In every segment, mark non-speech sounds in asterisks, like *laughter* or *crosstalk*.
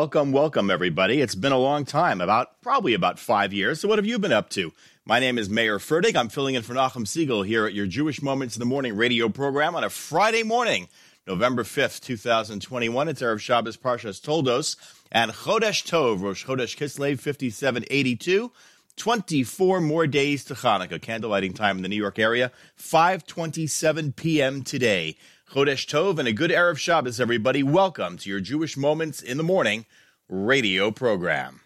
Welcome, welcome, everybody. It's been a long time, about probably about five years. So, what have you been up to? My name is Mayer Fertig. I'm filling in for Nachum Siegel here at your Jewish Moments in the Morning radio program on a Friday morning, November 5th, 2021. It's Erev Shabbos Parshas Toldos and Chodesh Tov, Rosh Chodesh Kislev 5782. 24 more days to Hanukkah, candlelighting time in the New York area, 5:27 p.m. today. Chodesh Tov and a good Erev Shabbos, everybody. Welcome to your Jewish Moments in the Morning radio program.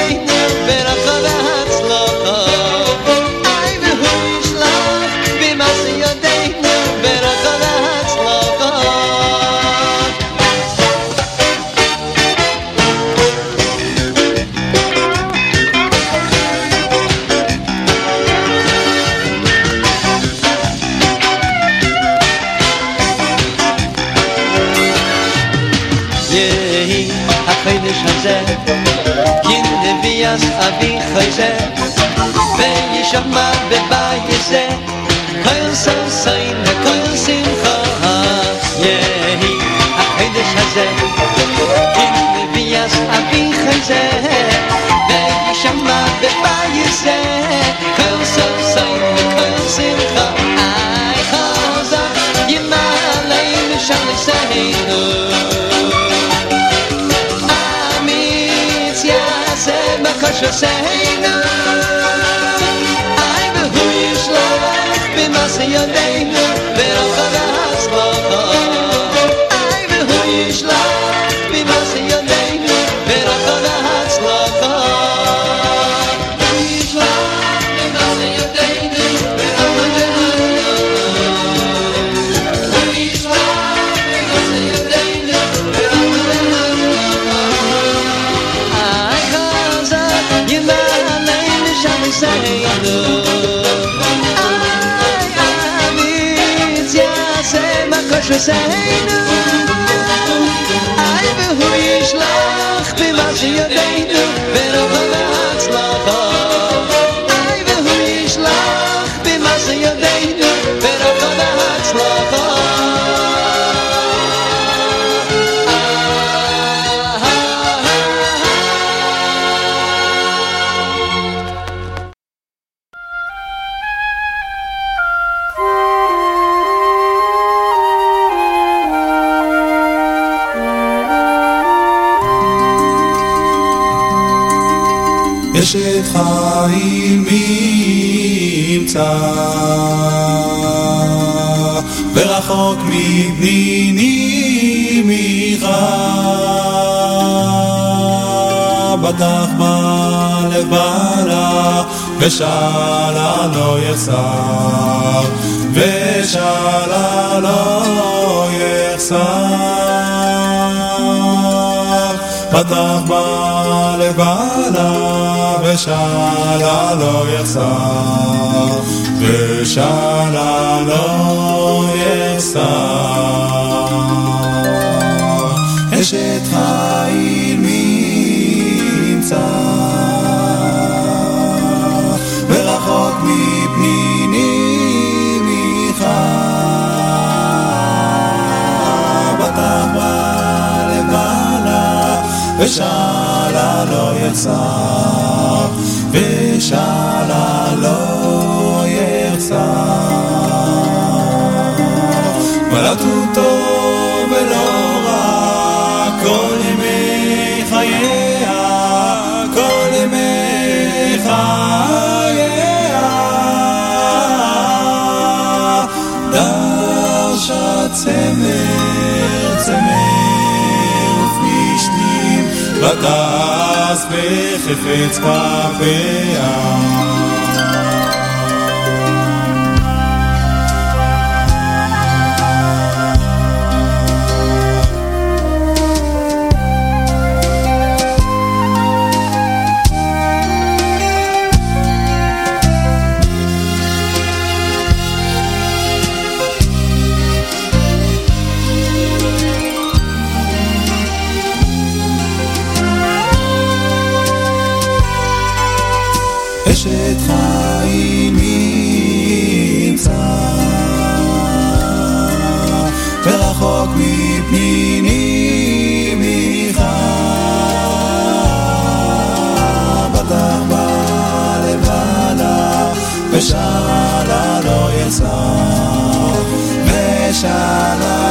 ויעש אביחי זה, וישמע בבית זה, הירסם סיינת kosher seinu Ay behu yishlach b'masa yodeinu V'rochad שסיינו אי והוא ישלח במה שידינו בטח בלב בעלה ושאלה לא יחסר ושאלה לא יחסר. פתח בלב בעלה ושאלה לא יחסר ושאלה לא יחסר. אשת חיל ושאלה לא יחסר ושאלה לא יחסר מלאתו טוב Das bis ich jetzt. רחוק מפניני מיך בטח בא לבדה ושאלה לא יצא ושאלה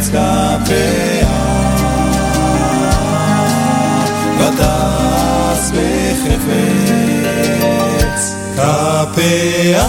ארץ כפיה, ותעש בחפץ כפיה.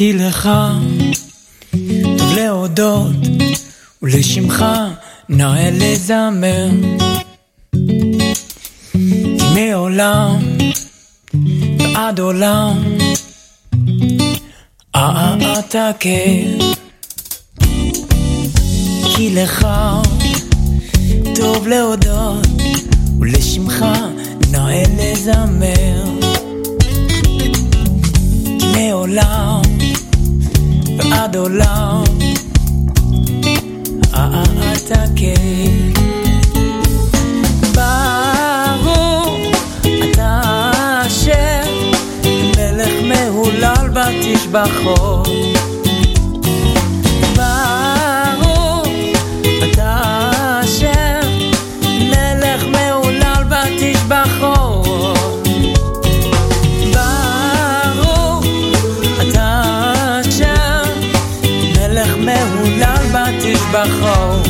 כי לך טוב להודות ולשמך נאה לזמר. כי מעולם ועד עולם אתה כן כי לך טוב להודות ולשמך נאה לזמר מעולם ועד עולם. אתה כן. ברור אתה אשר מלך מהולל בתשבחות ברור בחור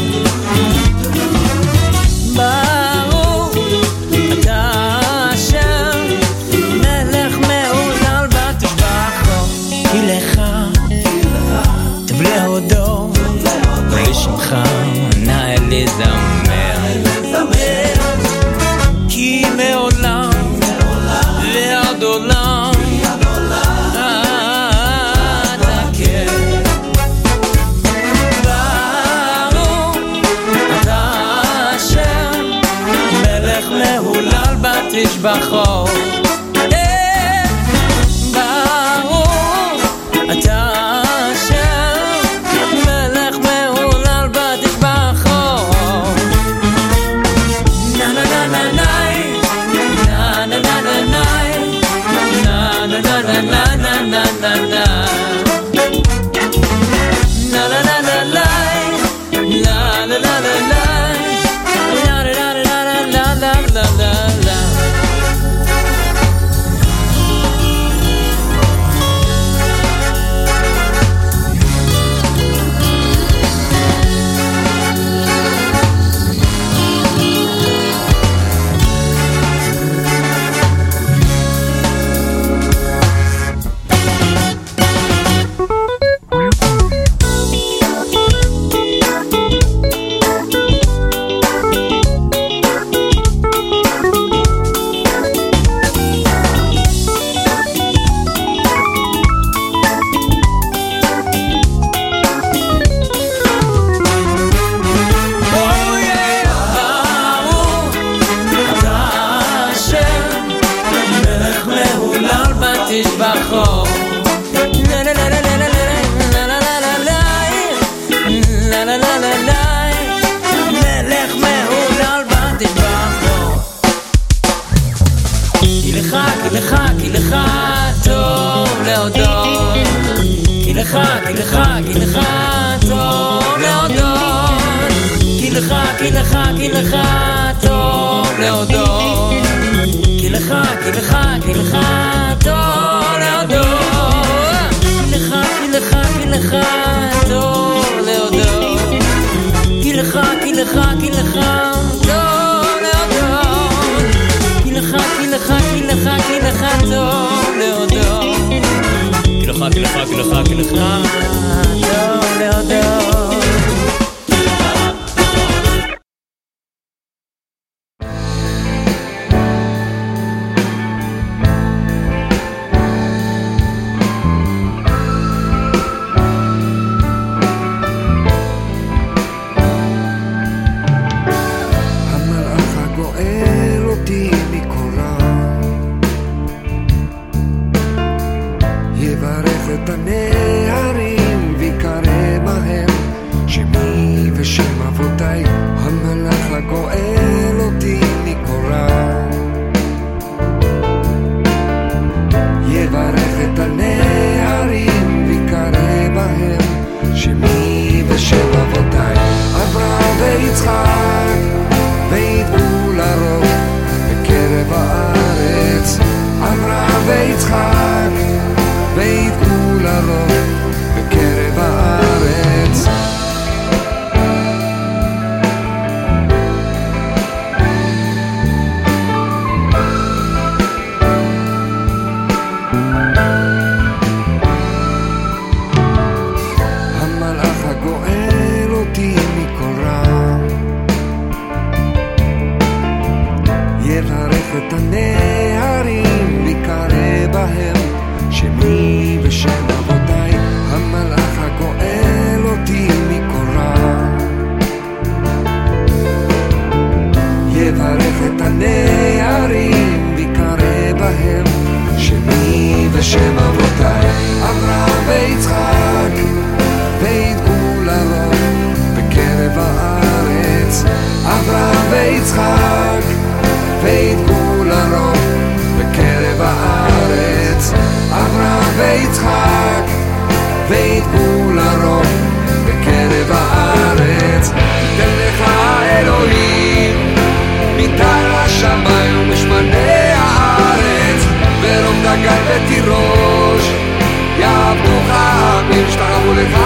Bach. לך, תני לך, תור להודו. תני לך, תני לך, תני לך, תור להודו. תני לך, תני לך, תני לך, תור להודו. תני לך, תני לך, תני לך, תני לך, תור להודו. תני לך, תני לך, תני לך, תני לך, תור להודו. וידעו לרוב בקרב הארץ, אברהם ויצחק, וידעו לרוב בקרב הארץ, תן לך אלוהים, מטל השמיים ומשמני הארץ, ורוב דגן ותירוש, יעבדוך עמים, ישתחוו לך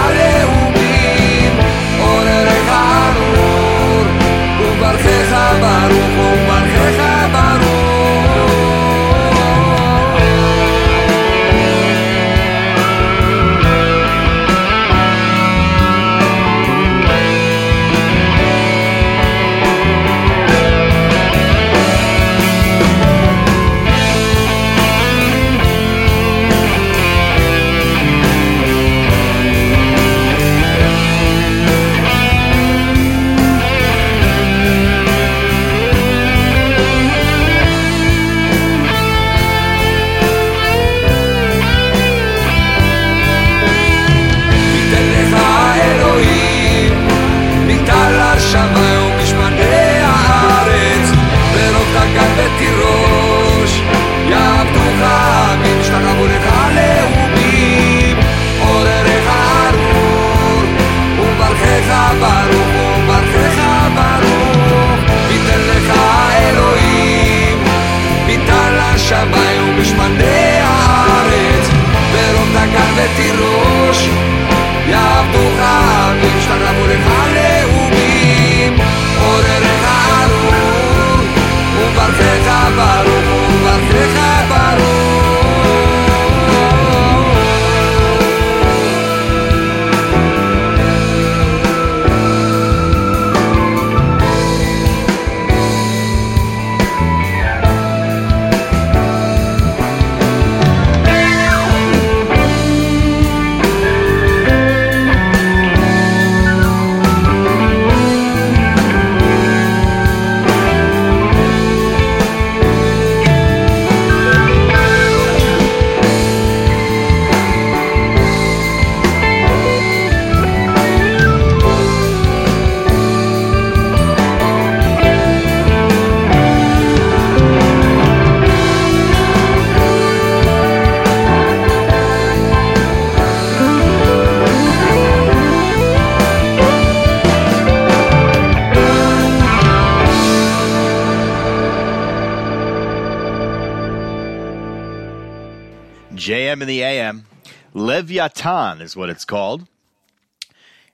Is what it's called.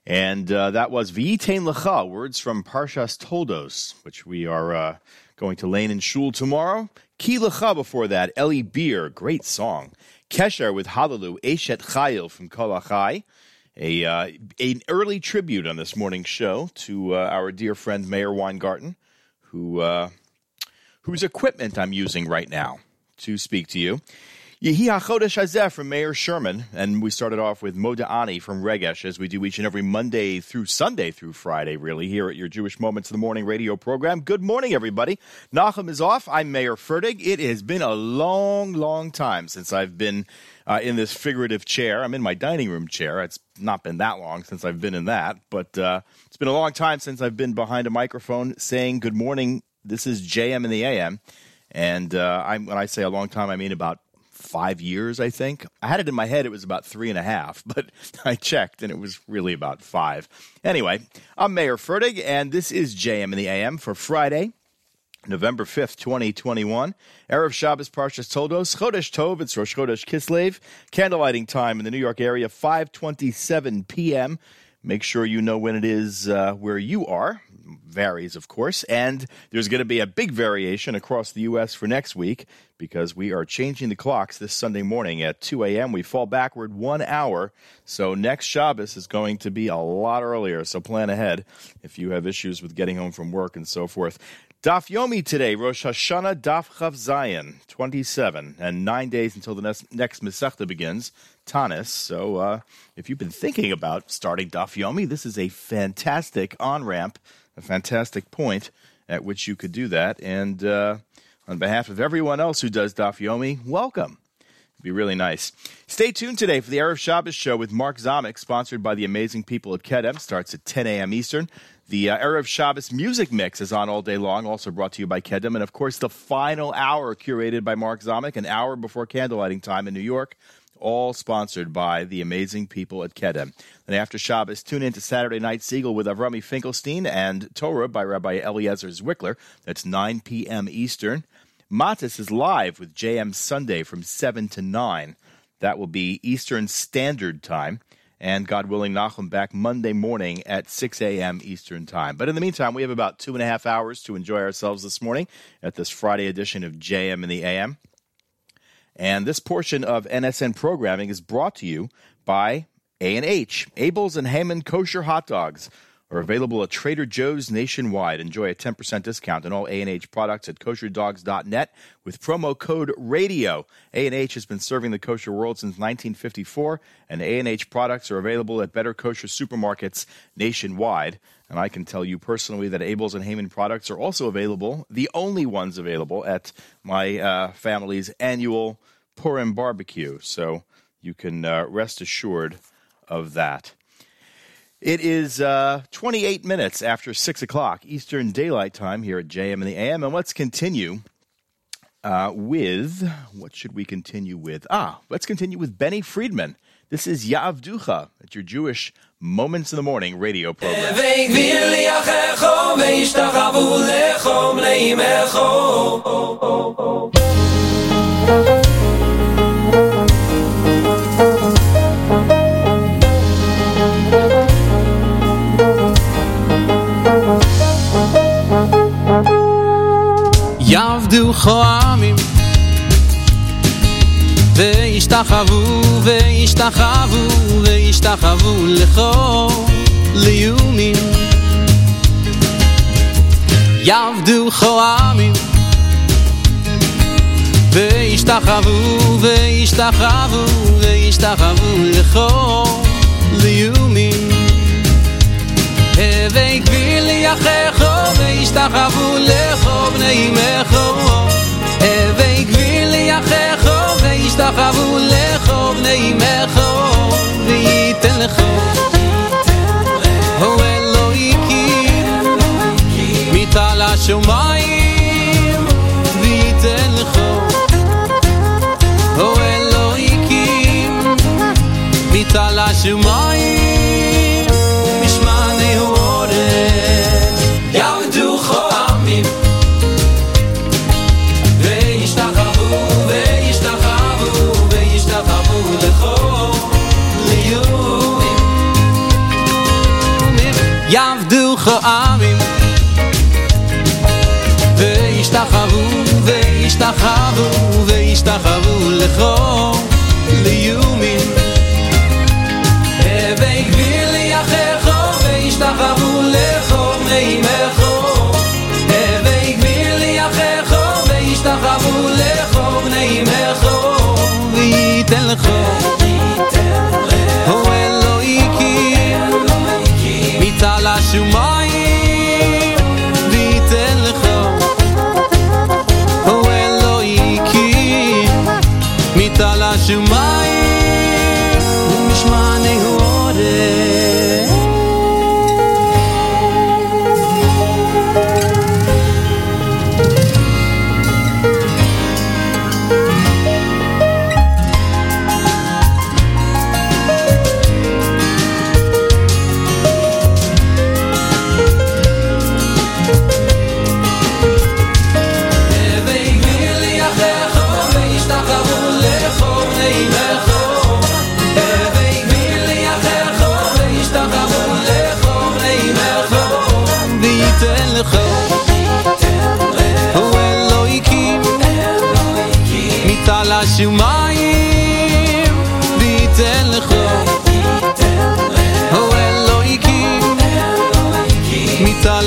And uh, that was V'yitain Lecha, words from Parshas Toldos, which we are uh, going to Lane and Shul tomorrow. Ki Lecha before that, Eli Beer, great song. Kesher with Hallelu, Eshet Chayil from Kol Achai. A, uh, an early tribute on this morning's show to uh, our dear friend Mayor Weingarten, who, uh, whose equipment I'm using right now to speak to you. Yehi HaChodesh Hazeh from Mayor Sherman, and we started off with Moda'ani from Regesh, as we do each and every Monday through Sunday through Friday, really, here at your Jewish Moments of the Morning radio program. Good morning, everybody. Nachum is off. I'm Mayer Fertig. It has been a long, long time since I've been uh, in this figurative chair. I'm in my dining room chair. It's not been that long since I've been in that, but uh, it's been a long time since I've been behind a microphone saying good morning. This is JM in the AM. And uh, when I say a long time, I mean about five years, I think. I had it in my head, it was about three and a half, *laughs* but I checked and it was really about five. Anyway, I'm Mayer Fertig, and this is JM in the AM for Friday, November 5th, 2021. Erev Shabbos Parshas Toldos, Chodesh Tov, it's Rosh Chodesh Kislev. Candlelighting time in the New York area, 5.27 p.m. Make sure you know when it is uh, where you are. Varies, of course. And there's going to be a big variation across the U.S. for next week because we are changing the clocks this Sunday morning at 2 a.m. We fall backward one hour. So next Shabbos is going to be a lot earlier. So plan ahead if you have issues with getting home from work and so forth. Daf Yomi today, Rosh Hashanah Daf Chof Zayin, 27, and nine days until the next, next Masechta begins, Tanis. So uh, if you've been thinking about starting Daf Yomi, this is a fantastic on ramp, a fantastic point at which you could do that. And uh, on behalf of everyone else who does Daf Yomi, welcome. It'd be really nice. Stay tuned today for the Erev Shabbos show with Mark Zamek, sponsored by the amazing people at Kedem. Starts at 10 a.m. Eastern. The uh, Erev Shabbos music mix is on all day long, also brought to you by Kedem. And of course, the final hour curated by Mark Zamek, an hour before candlelighting time in New York, all sponsored by the amazing people at Kedem. And after Shabbos, tune in to Saturday Night Siegel with Avrami Finkelstein and Torah by Rabbi Eliezer Zwickler. That's 9 p.m. Eastern. Matis is live with JM Sunday from 7 to 9. That will be Eastern Standard Time. And God willing, Nachum back Monday morning at 6 a.m. Eastern Time. But in the meantime, we have about two and a half hours to enjoy ourselves this morning at this Friday edition of JM in the AM. And this portion of NSN programming is brought to you by A&H, Abeles and Heymann Kosher Hot Dogs are available at Trader Joe's nationwide. Enjoy a 10% discount on all A&H products at kosherdogs.net with promo code RADIO. A&H has been serving the kosher world since 1954, and A&H products are available at better kosher supermarkets nationwide. And I can tell you personally that Abeles and Heymann products are also available, the only ones available, at my uh, family's annual Purim barbecue. So you can uh, rest assured of that. It is uh, 28 minutes after 6 o'clock Eastern Daylight Time here at JM and the AM. And let's continue uh, with what should we continue with? Ah, let's continue with Benny Friedman. This is Ya'avducha at your Jewish Moments in the Morning radio program. יעבדו כועמים וישתחוו וישתחוו וישתחוו לכו ליומים יעבדו כועמים וישתחוו וישתחוו וישתחוו לכו ליומים הווי גביל יחךו וישתחוו לכו בני אמךו הווי גביל יחךו וישתחוו לכו בני אמךו וייתן לכו הו אלוהיקים מטל השמיים וייתן לכו הו אלוהיקים מטל השמיים חעמים וישתחוו וישתחוו וישתחוו לכל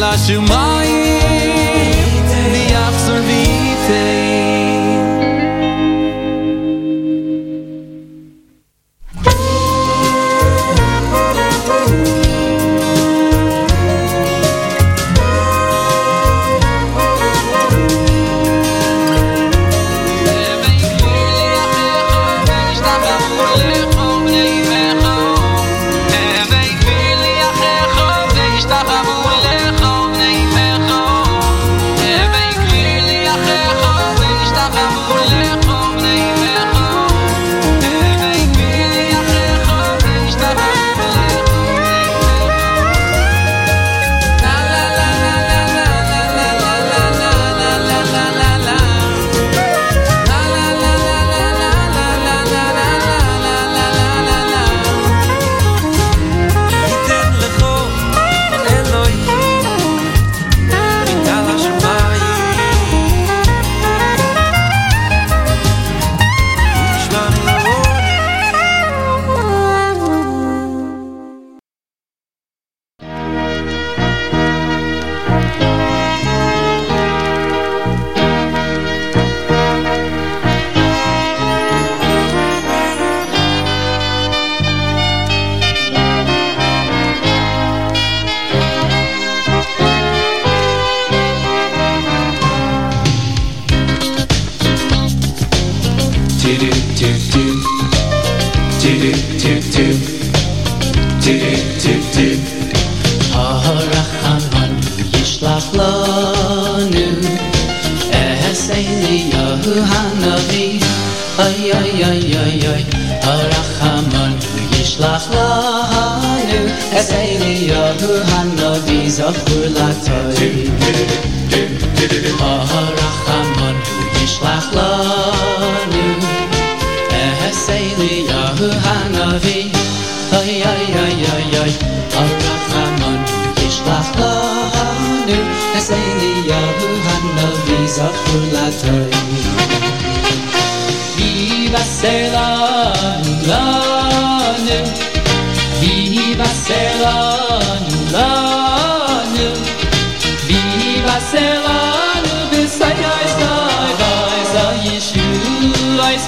laat je. הרחמן ישלח לנו אליהו הנביא זכור לטוי הרחמן ישלח לנו אליהו הנביא אוי אוי אוי אוי אוי הרחמן ישלח לנו אליהו הנביא זכור לטוי ויבשר לנו לנו ויבשר לנו לנו ויבשר לנו בסייע סייע סייע ישוע יש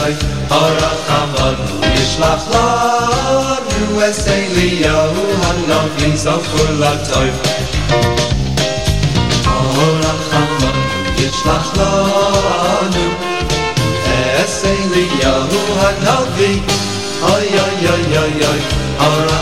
אוי אוי אוי הרחמן ישלח לנו את אליהו הנביא זכור לטוב הרחמן ישלח לנו את אליהו הנביא אוי אוי אוי אוי אוי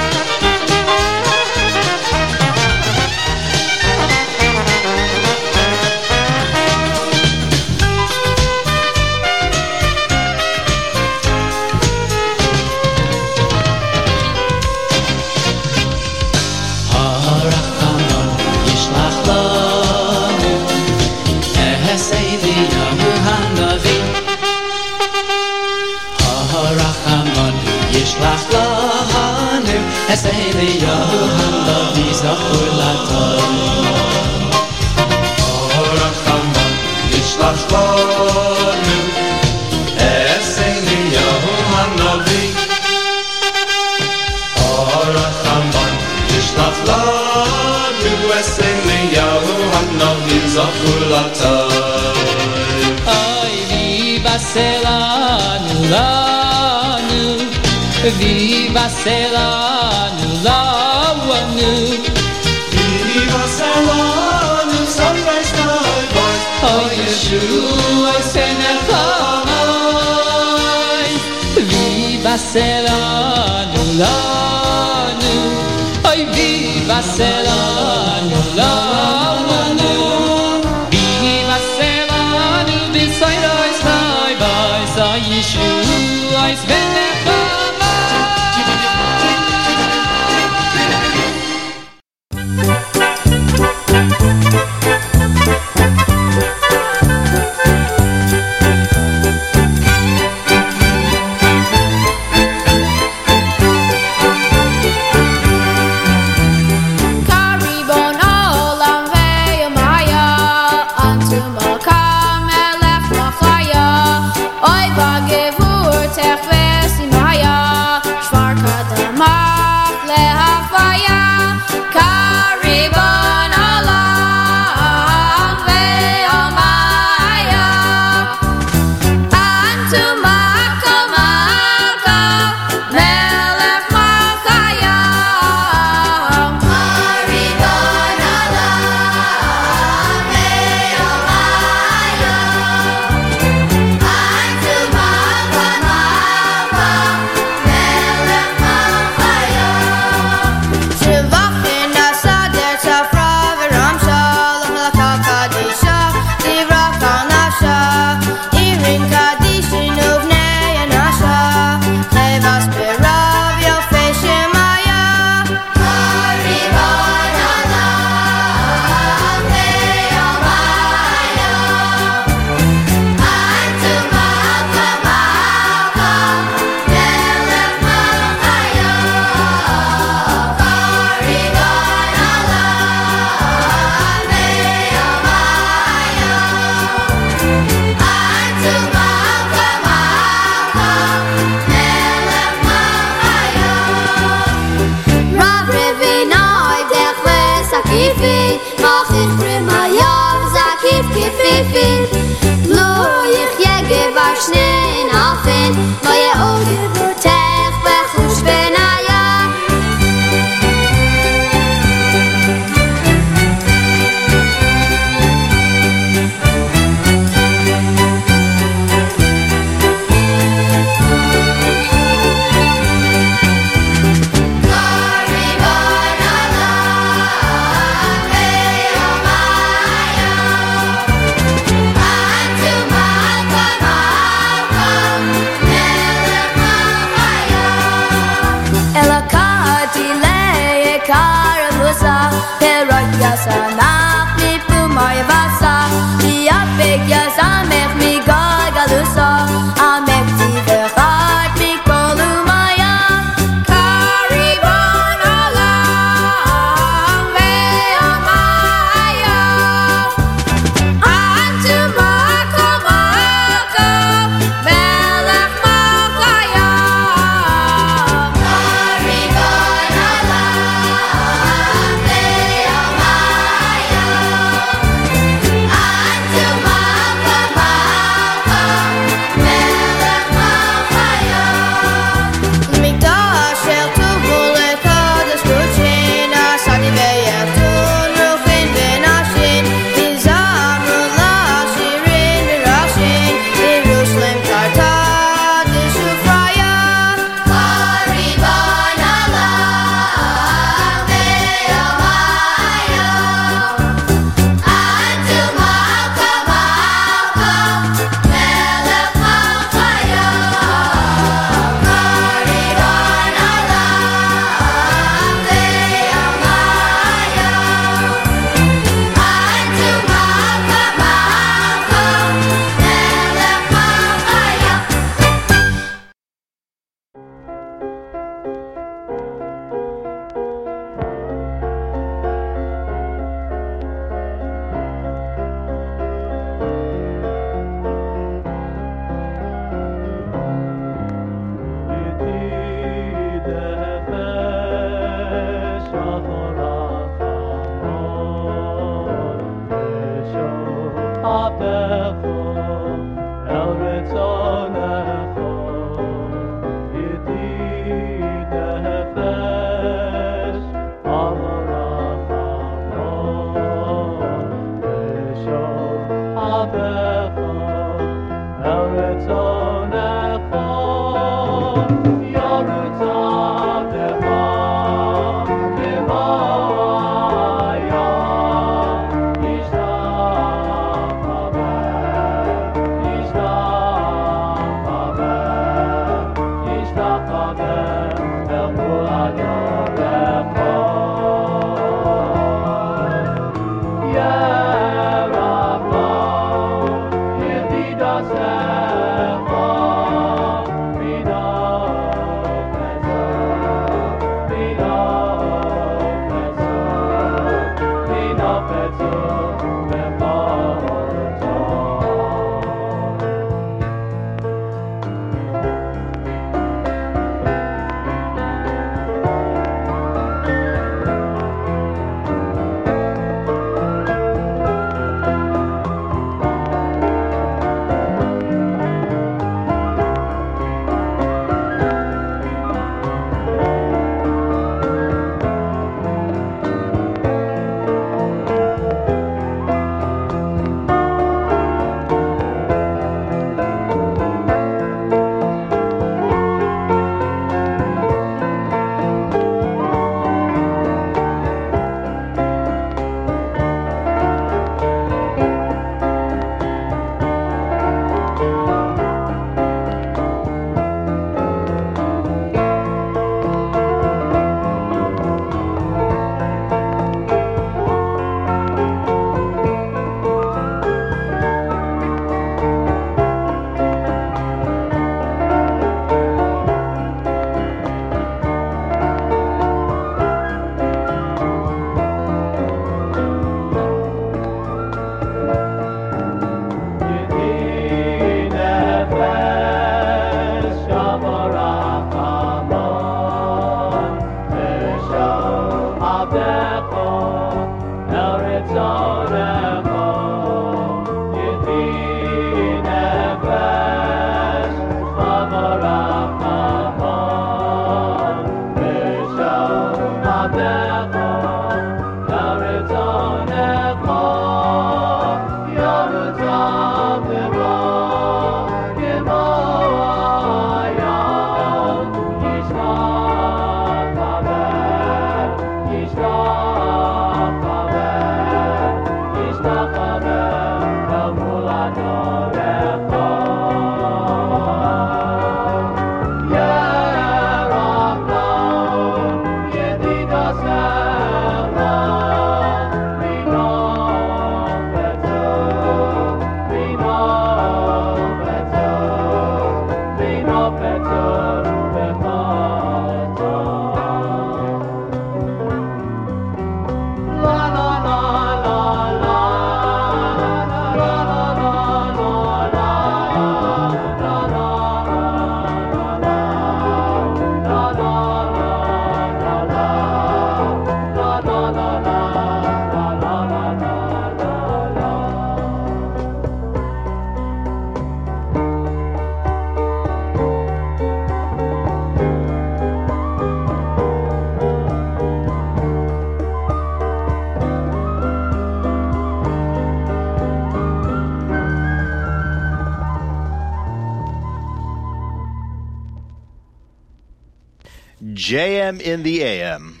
in the AM.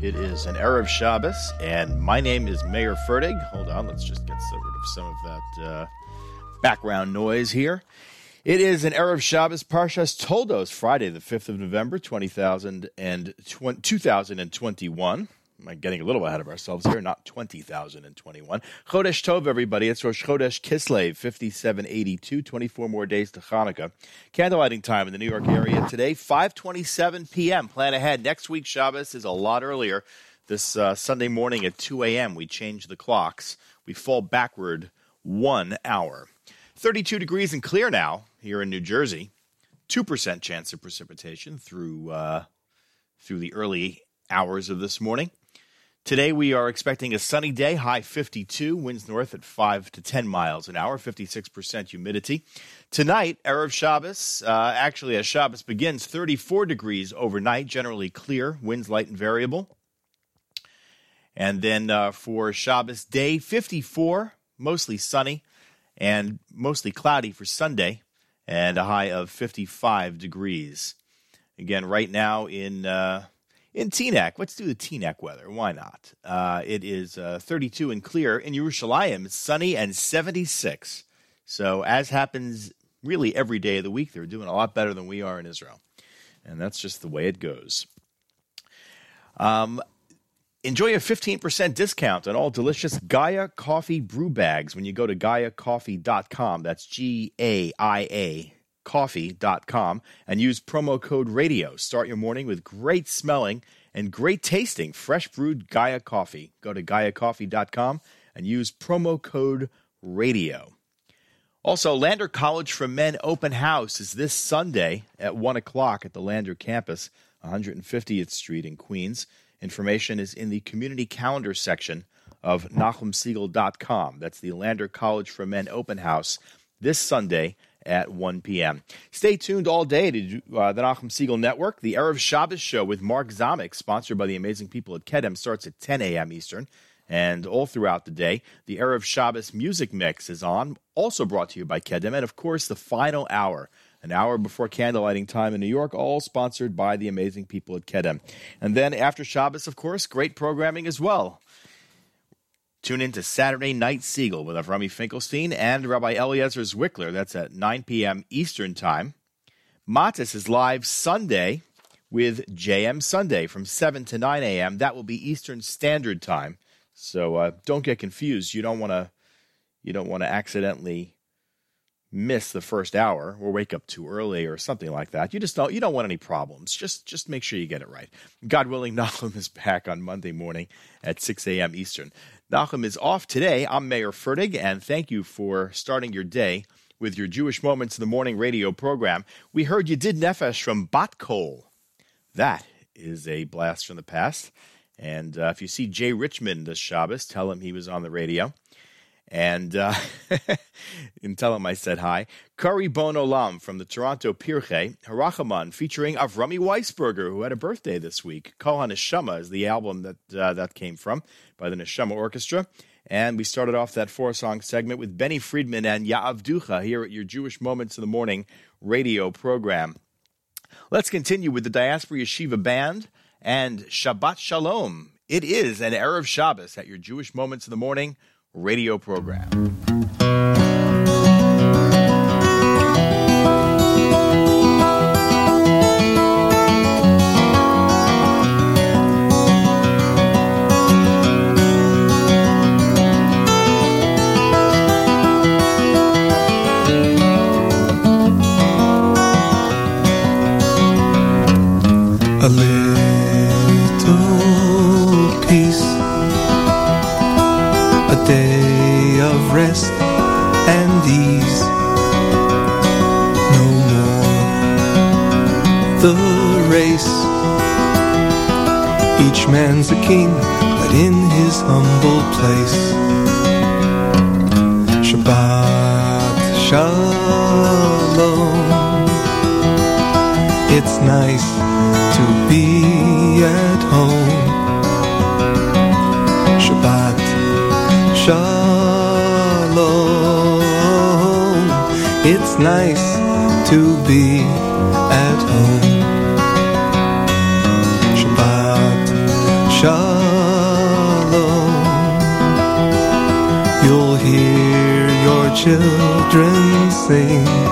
It is an Erev Shabbos, and my name is Mayer Fertig. Hold on, let's just get rid of some of that uh, background noise here. It is an Erev Shabbos Parshas Toldos, Friday, the 5th of November, 20,000 and tw- 2021. Am getting a little ahead of ourselves here? Not 20,021. Chodesh Tov, everybody. It's Rosh Chodesh Kislev, 5782, 24 more days to Hanukkah. Candlelighting time in the New York area today, 5.27 p.m. Plan ahead. Next week, Shabbos is a lot earlier. This uh, Sunday morning at 2 a.m., we change the clocks. We fall backward one hour. 32 degrees and clear now here in New Jersey. 2% chance of precipitation through, uh, through the early hours of this morning. Today we are expecting a sunny day, high 52, winds north at 5 to 10 miles an hour, 56% humidity. Tonight, Erev Shabbos, uh, actually as Shabbos begins, 34 degrees overnight, generally clear, winds light and variable. And then uh, for Shabbos day, 54, mostly sunny and mostly cloudy for Sunday, and a high of 55 degrees. Again, right now in uh, in Teaneck. Let's do the Teaneck weather. Why not? Uh, it is uh, 32 and clear. In Yerushalayim, it's sunny and 76. So, as happens really every day of the week, they're doing a lot better than we are in Israel. And that's just the way it goes. Um, enjoy a 15% discount on all delicious Gaia coffee brew bags when you go to GaiaCoffee.com. That's G A I A coffee.com and use promo code radio. Start your morning with great smelling and great tasting fresh brewed Gaia coffee. Go to gaiacoffee.com and use promo code radio. Also, Lander College for Men open house is this Sunday at 1 o'clock at the Lander campus, 150th Street in Queens. Information is in the community calendar section of NachumSegal.com. That's the Lander College for Men open house this Sunday at 1 p.m. Stay tuned all day to uh, the Nachum Segal Network. The Erev Shabbos show with Mark Zamek, sponsored by the amazing people at Kedem, starts at 10 a.m. Eastern. And all throughout the day, the Erev Shabbos music mix is on, also brought to you by Kedem. And of course, the final hour, an hour before candlelighting time in New York, all sponsored by the amazing people at Kedem. And then after Shabbos, of course, great programming as well. Tune in to Saturday Night Segal with Avrami Finkelstein and Rabbi Eliezer Zwickler. That's at 9 p.m. Eastern Time. Matis is live Sunday with JM Sunday from 7 to 9 a.m. That will be Eastern Standard Time. So uh, don't get confused. You don't want to you don't want to accidentally miss the first hour or wake up too early or something like that. You just don't you don't want any problems. Just just make sure you get it right. God willing, *laughs* Nahum is back on Monday morning at 6 a.m. Eastern. Nahum is off today. I'm Mayer Fertig, and thank you for starting your day with your Jewish Moments in the Morning radio program. We heard you did Nefesh from Bat Kol. That is a blast from the past. And uh, if you see Jay Richmond this Shabbos, tell him he was on the radio. And, uh, *laughs* and tell him I said hi. Kari Bon Olam from the Toronto Pirchei, Harachaman, featuring Avrami Weisberger, who had a birthday this week. Kol HaNeshama is the album that uh, that came from by the Neshama Orchestra. And we started off that four song segment with Benny Friedman and Ya'avducha here at your Jewish Moments in the Morning radio program. Let's continue with the Diaspora Yeshiva Band and Shabbat Shalom. It is an Erev Shabbos at your Jewish Moments in the Morning radio program. Man's a king, but in his humble place. Shabbat Shalom. It's nice to be at home. Shabbat Shalom. It's nice to be at home. Children sing.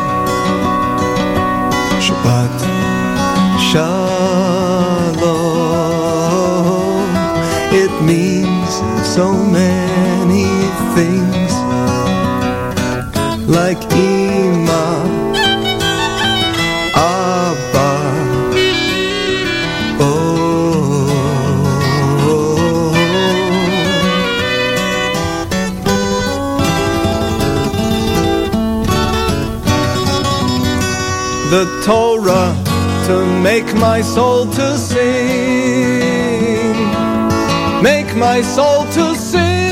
Make my soul to sing, make my soul to sing.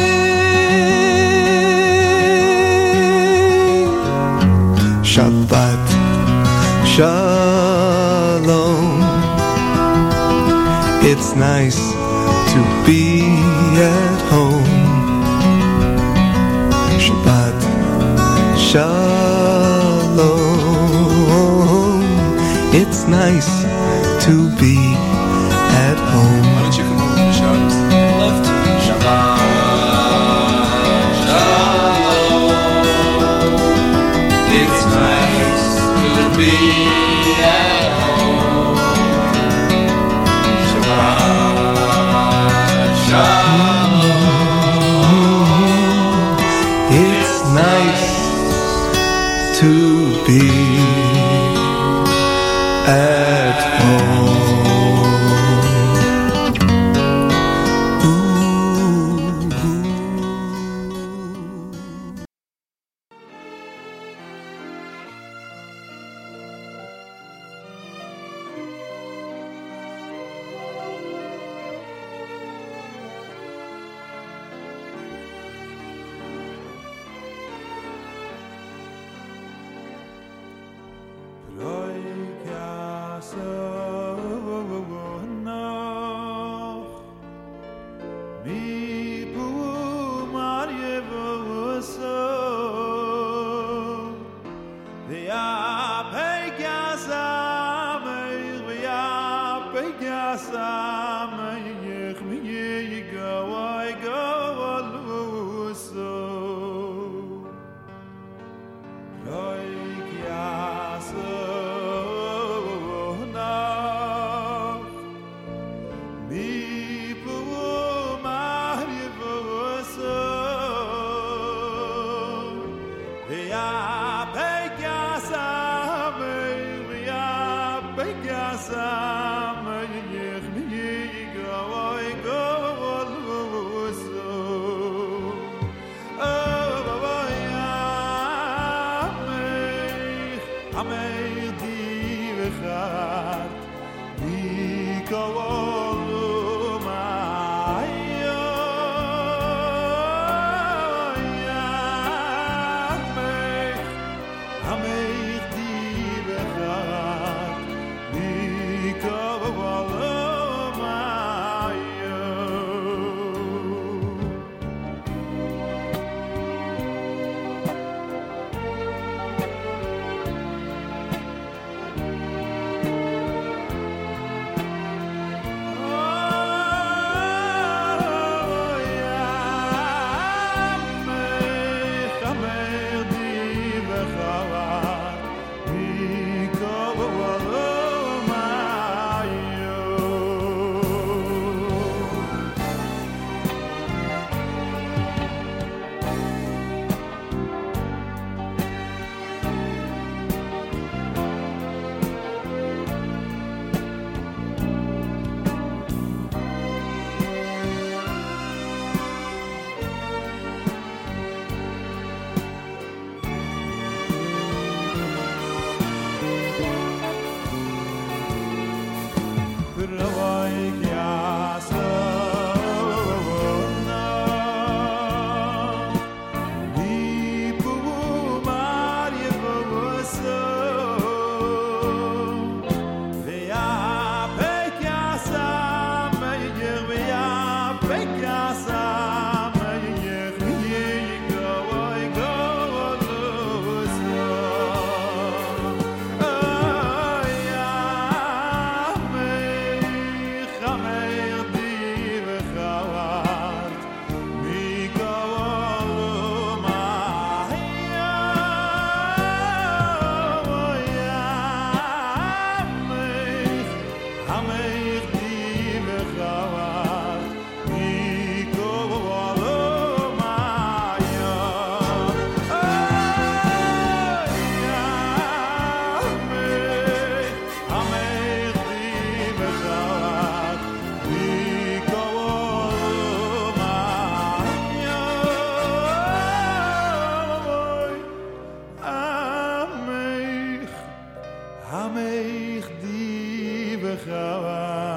Shabbat Shalom. It's nice to be at home. Shabbat Shalom. It's nice to be at home. Jehovah.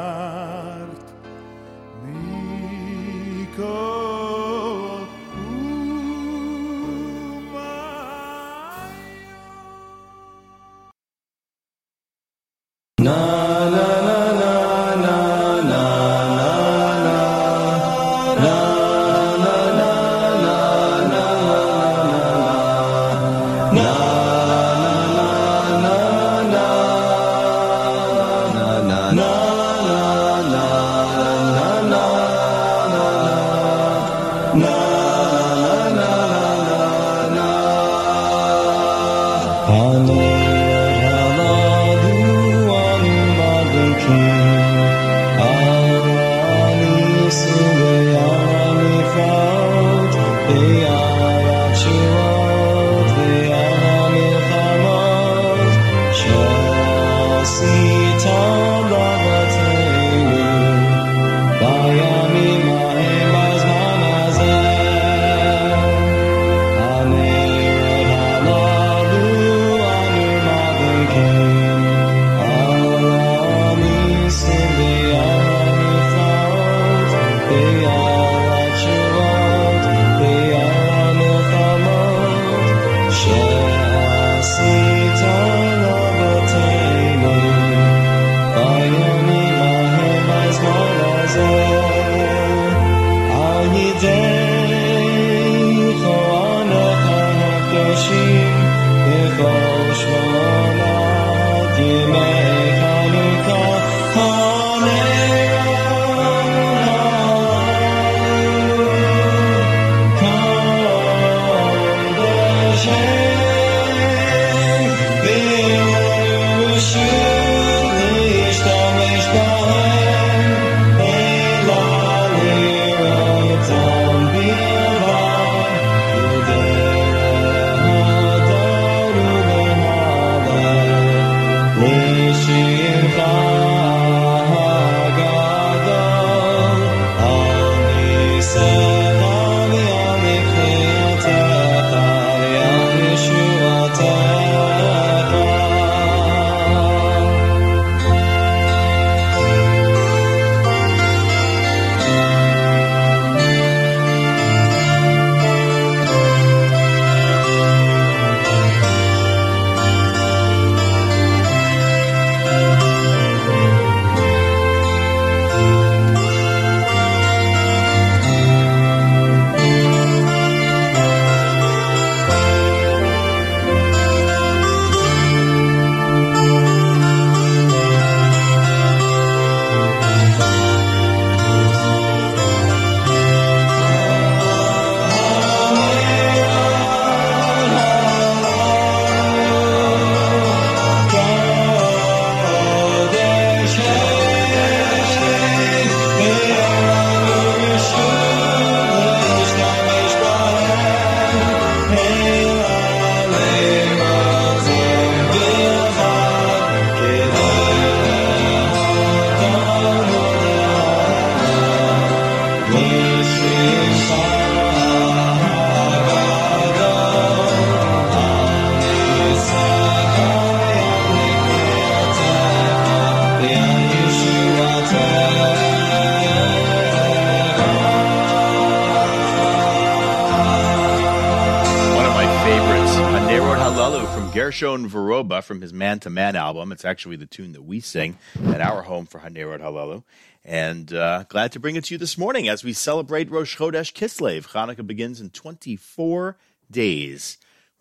From his Man to Man album. It's actually the tune that we sing at our home for Hanerot Halalu. And uh, glad to bring it to you this morning as we celebrate Rosh Chodesh Kislev. Hanukkah begins in 24 days.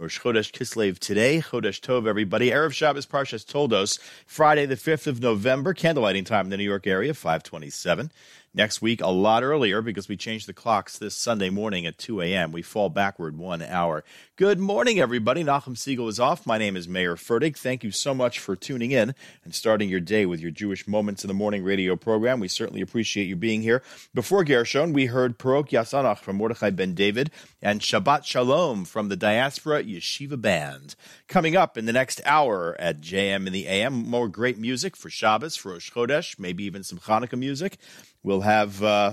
Rosh Chodesh Kislev today. Chodesh Tov, everybody. Erev Shabbos Parshas Toldos, Friday the 5th of November. Candlelighting time in the New York area, 527. Next week, a lot earlier because we changed the clocks this Sunday morning at 2 a.m. We fall backward one hour. Good morning, everybody. Nachum Segal is off. My name is Mayer Fertig. Thank you so much for tuning in and starting your day with your Jewish Moments in the Morning radio program. We certainly appreciate you being here. Before Gershon, we heard Perok Yasanach from Mordechai Ben David and Shabbat Shalom from the Diaspora Yeshiva Band. Coming up in the next hour at JM in the AM, more great music for Shabbos, for Rosh Chodesh, maybe even some Hanukkah music. We'll have uh,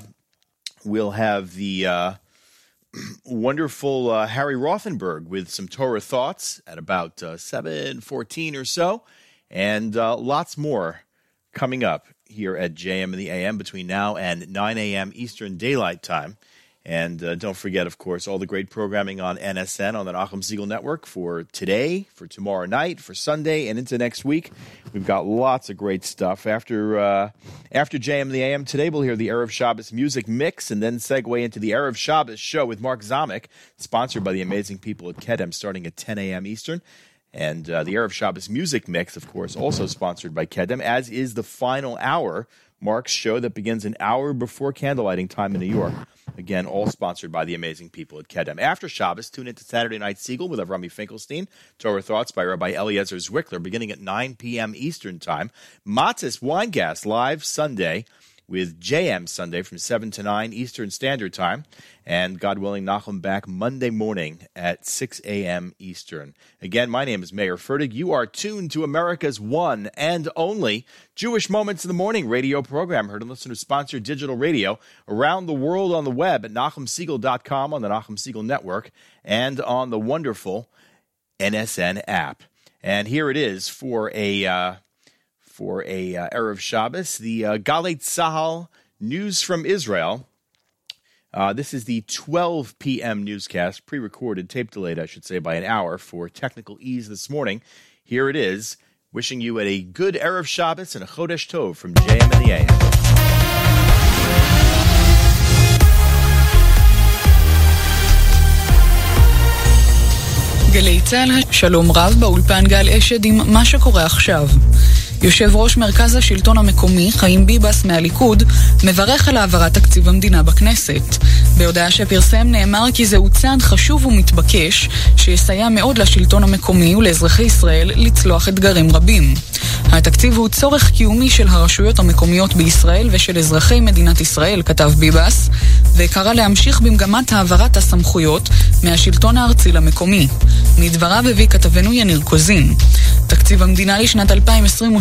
we'll have the uh, *clears throat* wonderful uh, Harry Rothenberg with some Torah thoughts at about uh, seven fourteen or so, and uh, lots more coming up here at JM in the AM between now and 9 a.m. Eastern Daylight Time. And uh, don't forget, of course, all the great programming on NSN on the Nachum Segal Network for today, for tomorrow night, for Sunday, and into next week. We've got lots of great stuff. After uh, after JM the AM today, we'll hear the Erev Shabbos music mix, and then segue into the Erev Shabbos show with Mark Zamek, sponsored by the amazing people at Kedem, starting at 10 a.m. Eastern. And uh, the Erev Shabbos music mix, of course, also sponsored by Kedem, as is the final hour, Mark's show that begins an hour before candlelighting time in New York. Again, all sponsored by the amazing people at Kedem. After Shabbos, tune into Saturday Night Segal with Avrami Finkelstein, Torah Thoughts by Rabbi Eliezer Zwickler, beginning at 9 p.m. Eastern Time. Matzis Winegas live Sunday with JM Sunday from 7 to 9 Eastern Standard Time. And God willing, Nachum back Monday morning at 6 a.m. Eastern. Again, my name is Mayer Fertig. You are tuned to America's one and only Jewish Moments in the Morning radio program, heard and listeners sponsored digital radio around the world on the web at NachumSegal.com on the Nachum Segal Network and on the wonderful NSN app. And here it is for a uh, for a uh, Erev Shabbos, the uh, Galei Tzahal News from Israel. Uh, this is the 12 p.m. newscast, pre recorded, tape delayed, I should say, by an hour for technical ease this morning. Here it is, wishing you a good Erev Shabbos and a Chodesh Tov from JM and the AM. גלי צה"ל, שלום רב באולפן גל אשד עם מה שקורה עכשיו. יושב ראש מרכז השלטון המקומי, חיים ביבס מהליכוד, מברך על העברת תקציב המדינה בכנסת. בהודעה שפרסם נאמר כי זהו צעד חשוב ומתבקש, שיסייע מאוד לשלטון המקומי ולאזרחי ישראל לצלוח אתגרים רבים. התקציב הוא צורך קיומי של הרשויות המקומיות בישראל ושל אזרחי מדינת ישראל, כתב ביבס, וקרא להמשיך במגמת העברת הסמכויות מהשלטון הארצי למקומי. מדבריו הביא כתבנו יניר קוזין. תקציב המדינה לשנת 2022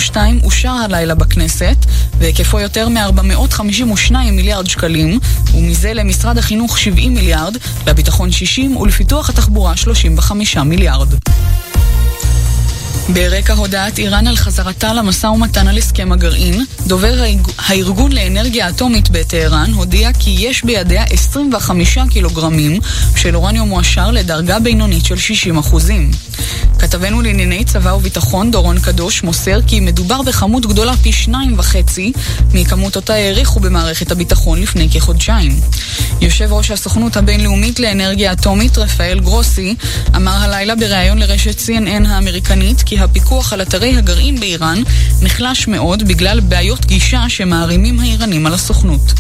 אושר הלילה בכנסת, והיקפו יותר מ-452 מיליארד שקלים, ומזה למשרד החינוך 70 מיליארד, לביטחון 60 ולפיתוח התחבורה 35 מיליארד. ברקע הודעת איראן על חזרתה למשא ומתן על הסכם הגרעין, דובר הארגון לאנרגיה אטומית בטהרן הודיע כי יש בידיה 25 קילוגרמים של אורניום מועשר לדרגה בינונית של 60 אחוזים. כתבנו לענייני צבא וביטחון דורון קדוש מוסר כי מדובר בכמות גדולה פי שניים וחצי מכמות אותה העריכו במערכת הביטחון לפני כחודשיים. יושב ראש הסוכנות הבינלאומית לאנרגיה אטומית רפאל גרוסי אמר הלילה בריאיון לרשת CNN האמריקנית כי הפיקוח על אתרי הגרעין באיראן נחלש מאוד בגלל בעיות גישה שמערימים האיראנים על הסוכנות.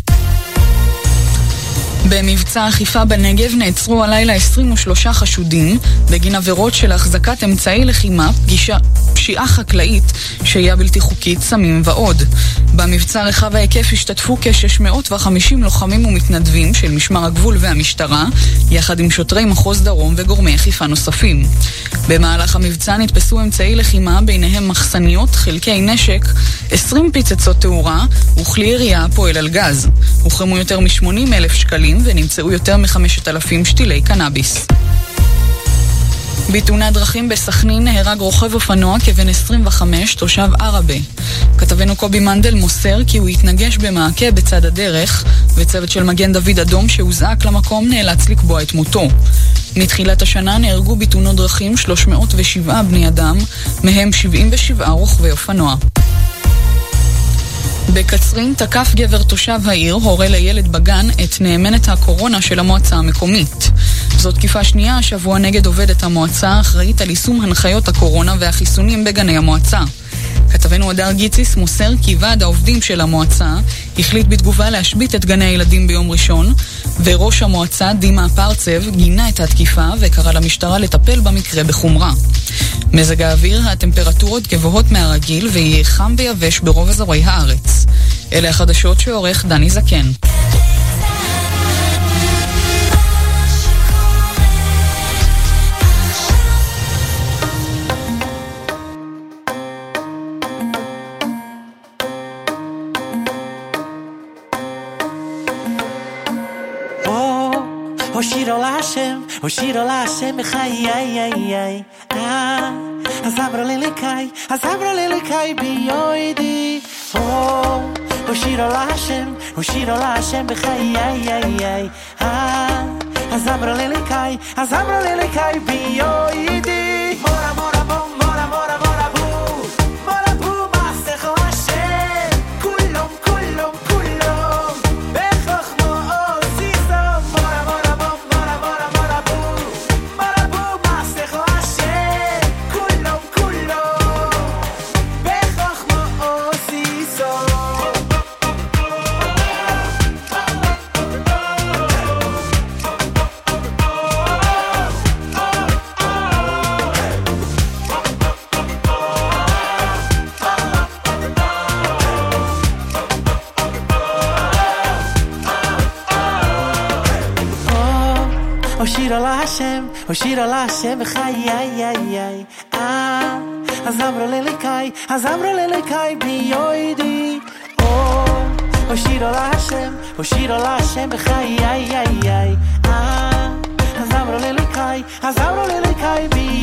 במבצע אכיפה בנגב נעצרו הלילה 23 חשודים בגין עבירות של החזקת אמצעי לחימה, פגישה, פשיעה חקלאית, שהייה בלתי חוקית, סמים ועוד. במבצע רחב ההיקף השתתפו כ-650 לוחמים ומתנדבים של משמר הגבול והמשטרה, יחד עם שוטרי מחוז דרום וגורמי אכיפה נוספים. במהלך המבצע נתפסו אמצעי לחימה, ביניהם מחסניות, חלקי נשק, 20 פצצות תאורה וכלי ירייה הפועל על גז. הוחרמו יותר מ-80 אלף שקלים ונמצאו יותר מ-5,000 שתילי קנאביס. בתאונת דרכים בסכנין נהרג רוכב אופנוע כבן 25, תושב עראבה. כתבנו קובי מנדל מוסר כי הוא התנגש במעקה בצד הדרך, וצוות של מגן דוד אדום שהוזעק למקום נאלץ לקבוע את מותו. מתחילת השנה נהרגו בתאונות דרכים 307 בני אדם, מהם 77 רוכבי אופנוע. בקצרין תקף גבר תושב העיר, הורה לילד בגן, את נאמנת הקורונה של המועצה המקומית. זו תקיפה שנייה השבוע נגד עובדת המועצה האחראית על יישום הנחיות הקורונה והחיסונים בגני המועצה. כתבנו הדר גיציס מוסר כי ועד העובדים של המועצה החליט בתגובה להשבית את גני הילדים ביום ראשון, וראש המועצה, דימה פרצב, גינה את התקיפה וקרא למשטרה לטפל במקרה בחומרה. מזג האוויר, הטמפרטורות גבוהות מהרגיל ויהיה חם ויבש ברוב אזורי הארץ. אלה החדשות שעורך דני זקן. אושירו להשם, אושירו להשם מחיי, אה, אז אמרו לליקאי, אז אמרו לליקאי ביועידי, או, אושירו להשם, אושירו להשם בחיי, אה, אז אמרו לליקאי, אז אמרו לליקאי ביועידי, ושיר על השם וחי, יאי, יאי, יאי, אה, אז אמרו לליקאי, אז אמרו לליקאי, בי יוידי, או, ושיר על השם, ושיר על השם וחי, יאי, יאי, יאי, אה, אז אמרו לליקאי, אז אמרו לליקאי, בי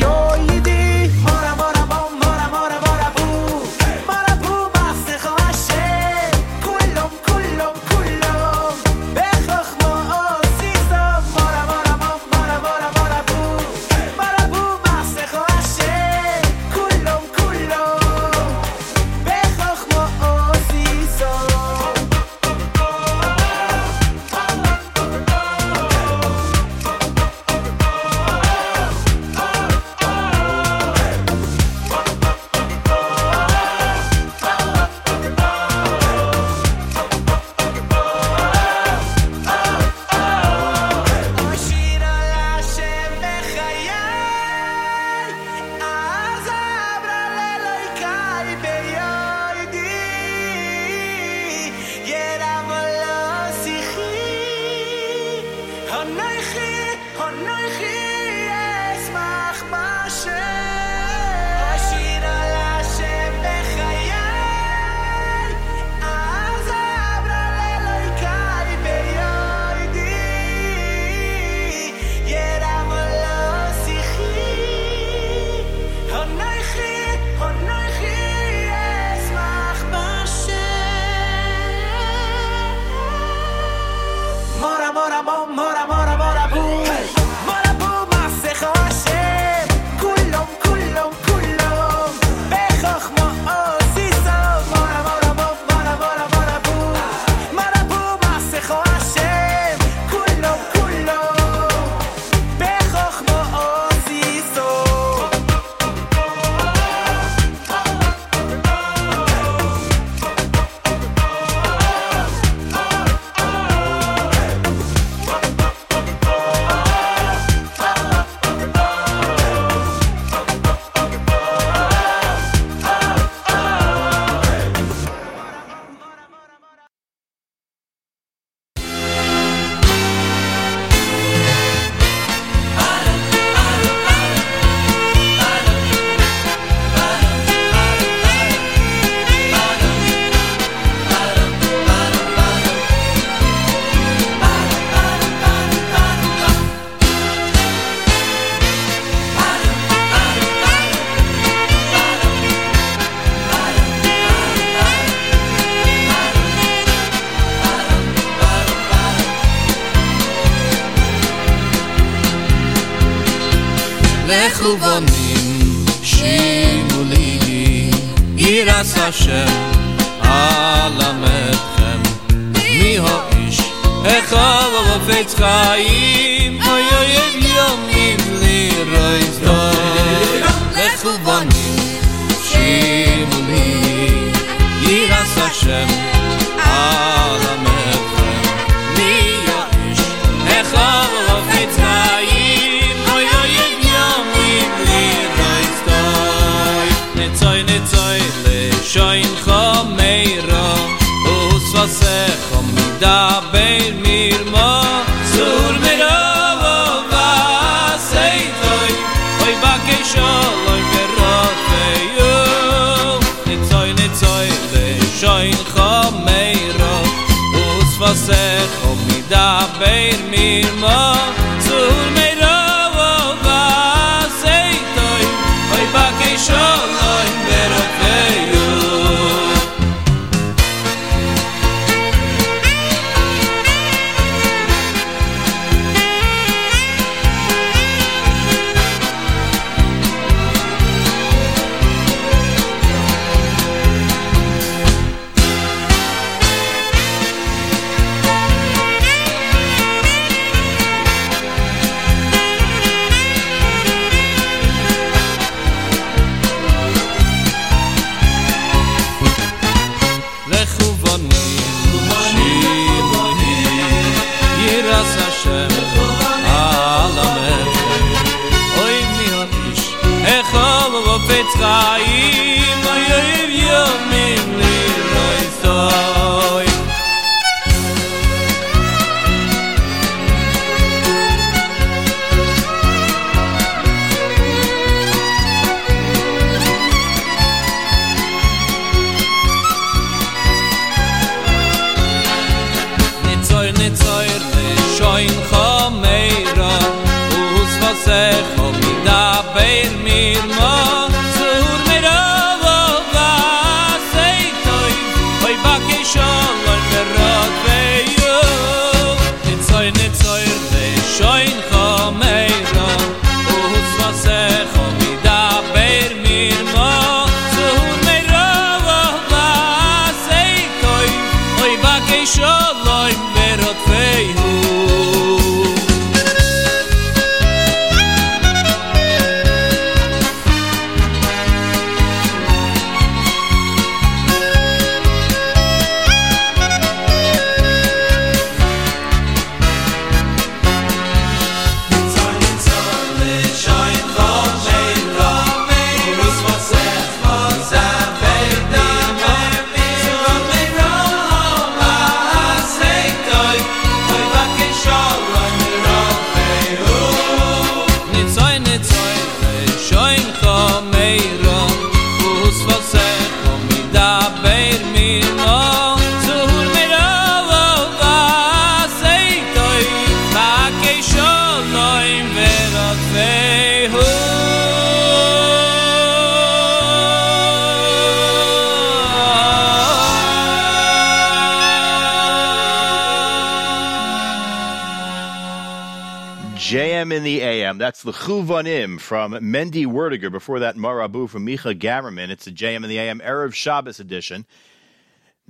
That's the Chuvanim from Mendy Werdiger. Before that, Marabu from Micha Gamerman. It's the JM in the AM Erev Shabbos edition.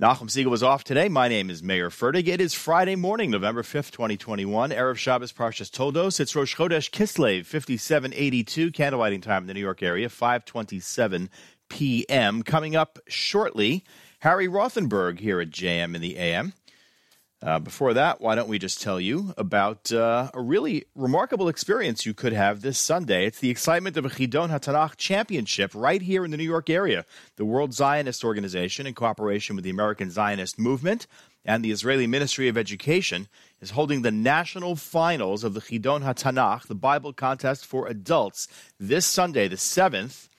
Nachum Segal was off today. My name is Mayer Fertig. It is Friday morning, November 5th, 2021. Erev Shabbos Parshas Toldos. It's Rosh Chodesh Kislev, 5782, candlelighting time in the New York area, 527 p.m. Coming up shortly, Harry Rothenberg here at JM in the AM. Uh, before that, why don't we just tell you about uh, a really remarkable experience you could have this Sunday? It's the excitement of a Chidon HaTanakh championship right here in the New York area. The World Zionist Organization, in cooperation with the American Zionist Movement and the Israeli Ministry of Education, is holding the national finals of the Chidon HaTanakh, the Bible contest for adults, this Sunday, the 7th,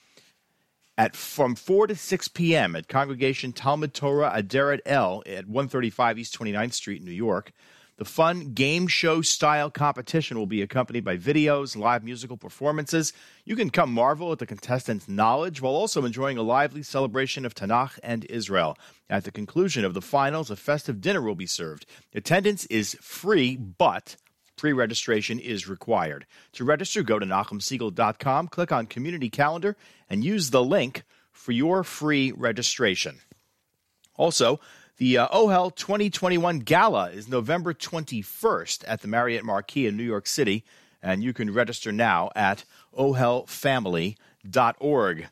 at from 4 to 6 p.m. at Congregation Talmud Torah Aderet El at 135 East 29th Street, New York. The fun game show style competition will be accompanied by videos, live musical performances. You can come marvel at the contestants' knowledge while also enjoying a lively celebration of Tanakh and Israel. At the conclusion of the finals, a festive dinner will be served. Attendance is free, but Pre registration is required. To register, go to NachumSegal.com, click on Community Calendar, and use the link for your free registration. Also, the uh, OHEL 2021 Gala is November 21st at the Marriott Marquis in New York City, and you can register now at ohelfamily.org.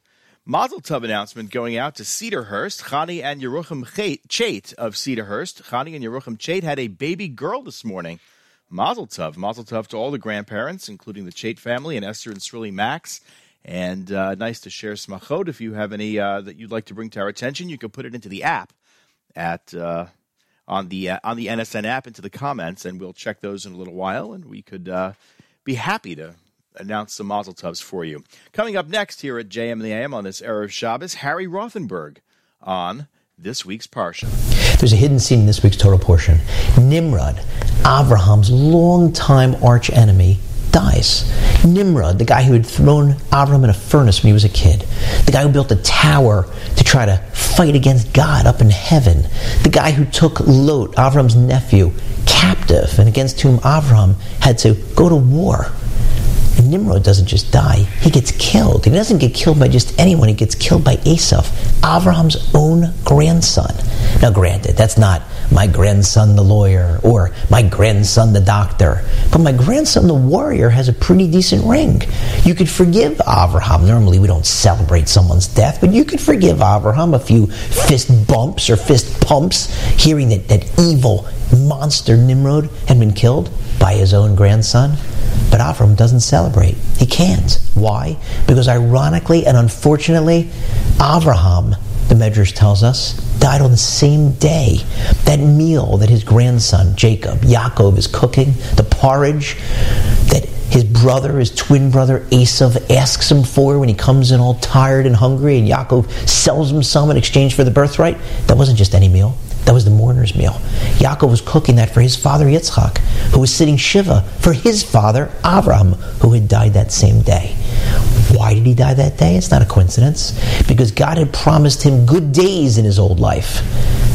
Mazel Tov announcement going out to Cedarhurst. Chani and Yerucham Chait of Cedarhurst. Chani and Yerucham Chait had a baby girl this morning. Mazel Tov. Mazel Tov to all the grandparents, including the Chait family and Esther and Srilly Max. And uh, nice to share smachot. If you have any uh, that you'd like to bring to our attention, you can put it into the app at uh, on the uh, on the NSN app into the comments, and we'll check those in a little while, and we could uh, be happy to announce some Mazel Tovs for you. Coming up next here at JM and the AM on this Erev Shabbos, Harry Rothenberg on this week's Parsha. There's a hidden scene in this week's Torah portion. Nimrod, Abraham's longtime arch enemy, dies. Nimrod, the guy who had thrown Abraham in a furnace when he was a kid, the guy who built a tower to try to fight against God up in heaven, the guy who took Lot, Abraham's nephew, captive and against whom Abraham had to go to war. And Nimrod doesn't just die, he gets killed. He doesn't get killed by just anyone, he gets killed by Esav, Abraham's own grandson. Now, granted, that's not my grandson the lawyer or my grandson the doctor, but my grandson the warrior has a pretty decent ring. You could forgive Abraham. Normally, we don't celebrate someone's death, but you could forgive Abraham a few fist bumps or fist pumps hearing that, that evil monster Nimrod had been killed. by his own grandson. But Avram doesn't celebrate. He can't. Why? Because ironically and unfortunately, Avraham, the Medrash tells us, died on the same day. That meal that his grandson, Jacob, Yaakov, is cooking, the porridge that his brother, his twin brother Esav, asks him for when he comes in all tired and hungry, and Yaakov sells him some in exchange for the birthright, that wasn't just any meal. That was the mourner's meal. Yaakov was cooking that for his father Yitzchak, who was sitting Shiva for his father Avram, who had died that same day. Why did he die that day? It's not a coincidence. Because God had promised him good days in his old life.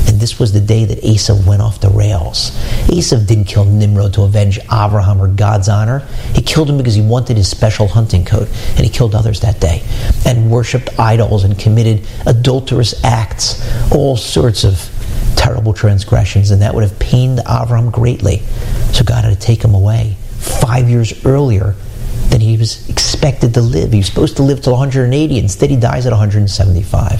And this was the day that Esav went off the rails. Esav didn't kill Nimrod to avenge Abraham or God's honor. He killed him because he wanted his special hunting coat. And he killed others that day. And worshipped idols and committed adulterous acts. All sorts of terrible transgressions. And that would have pained Avram greatly. So God had to take him away. Five years earlier, than he was expected to live. He was supposed to live till 180. Instead, he dies at 175.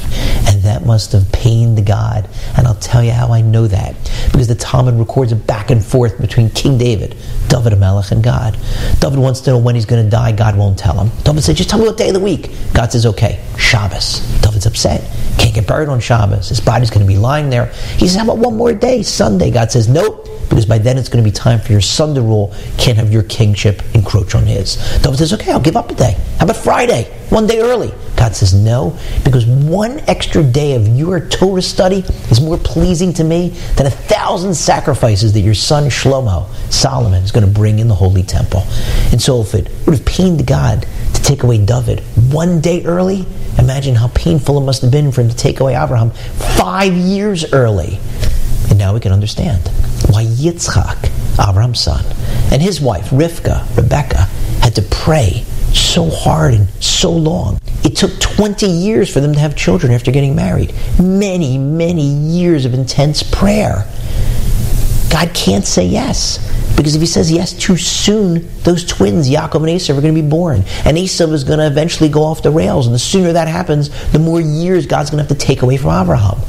And that must have pained God. And I'll tell you how I know that. Because the Talmud records a back and forth between King David, David Amelech, and God. David wants to know when he's going to die. God won't tell him. David said, just tell me what day of the week. God says, okay, Shabbos. David's upset. Can't get buried on Shabbos. His body's going to be lying there. He says, how about one more day, Sunday? God says, nope, because by then it's going to be time for your son to rule. Can't have your kingship encroach on his. David says, okay, I'll give up a day. How about Friday? One day early. God says, no, because one extra day of your Torah study is more pleasing to me than a thousand sacrifices that your son Shlomo, Solomon, is going to bring in the holy temple. And so if it would have pained God to take away David one day early, imagine how painful it must have been for him to take away Abraham five years early. And now we can understand why Yitzchak, Avram's son, and his wife, Rivka, Rebecca, had to pray so hard and so long. It took 20 years for them to have children after getting married. Many, many years of intense prayer. God can't say yes. Because if he says yes too soon, those twins, Yaakov and Esau, are going to be born. And Esau is going to eventually go off the rails. And the sooner that happens, the more years God's going to have to take away from Abraham.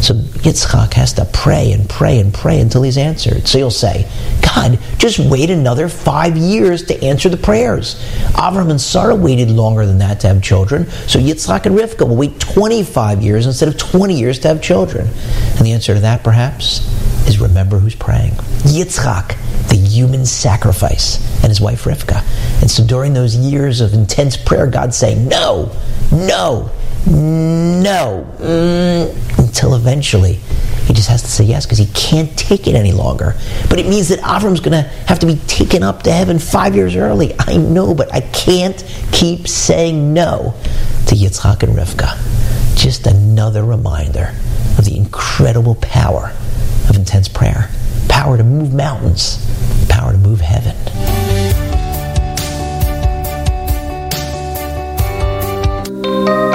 So Yitzchak has to pray and pray and pray until he's answered. So you'll say, God, just wait another five years to answer the prayers. Avram and Sarah waited longer than that to have children. So Yitzchak and Rivka will wait 25 years instead of 20 years to have children. And the answer to that, perhaps, is remember who's praying. Yitzchak, the human sacrifice, and his wife Rivka. And so during those years of intense prayer, God saying, no, no, no, mm, until eventually he just has to say yes because he can't take it any longer. But it means that Avram's going to have to be taken up to heaven five years early. I know, but I can't keep saying no to Yitzchak and Rivka. Just another reminder of the incredible power of intense prayer. Power to move mountains, power to move heaven. Those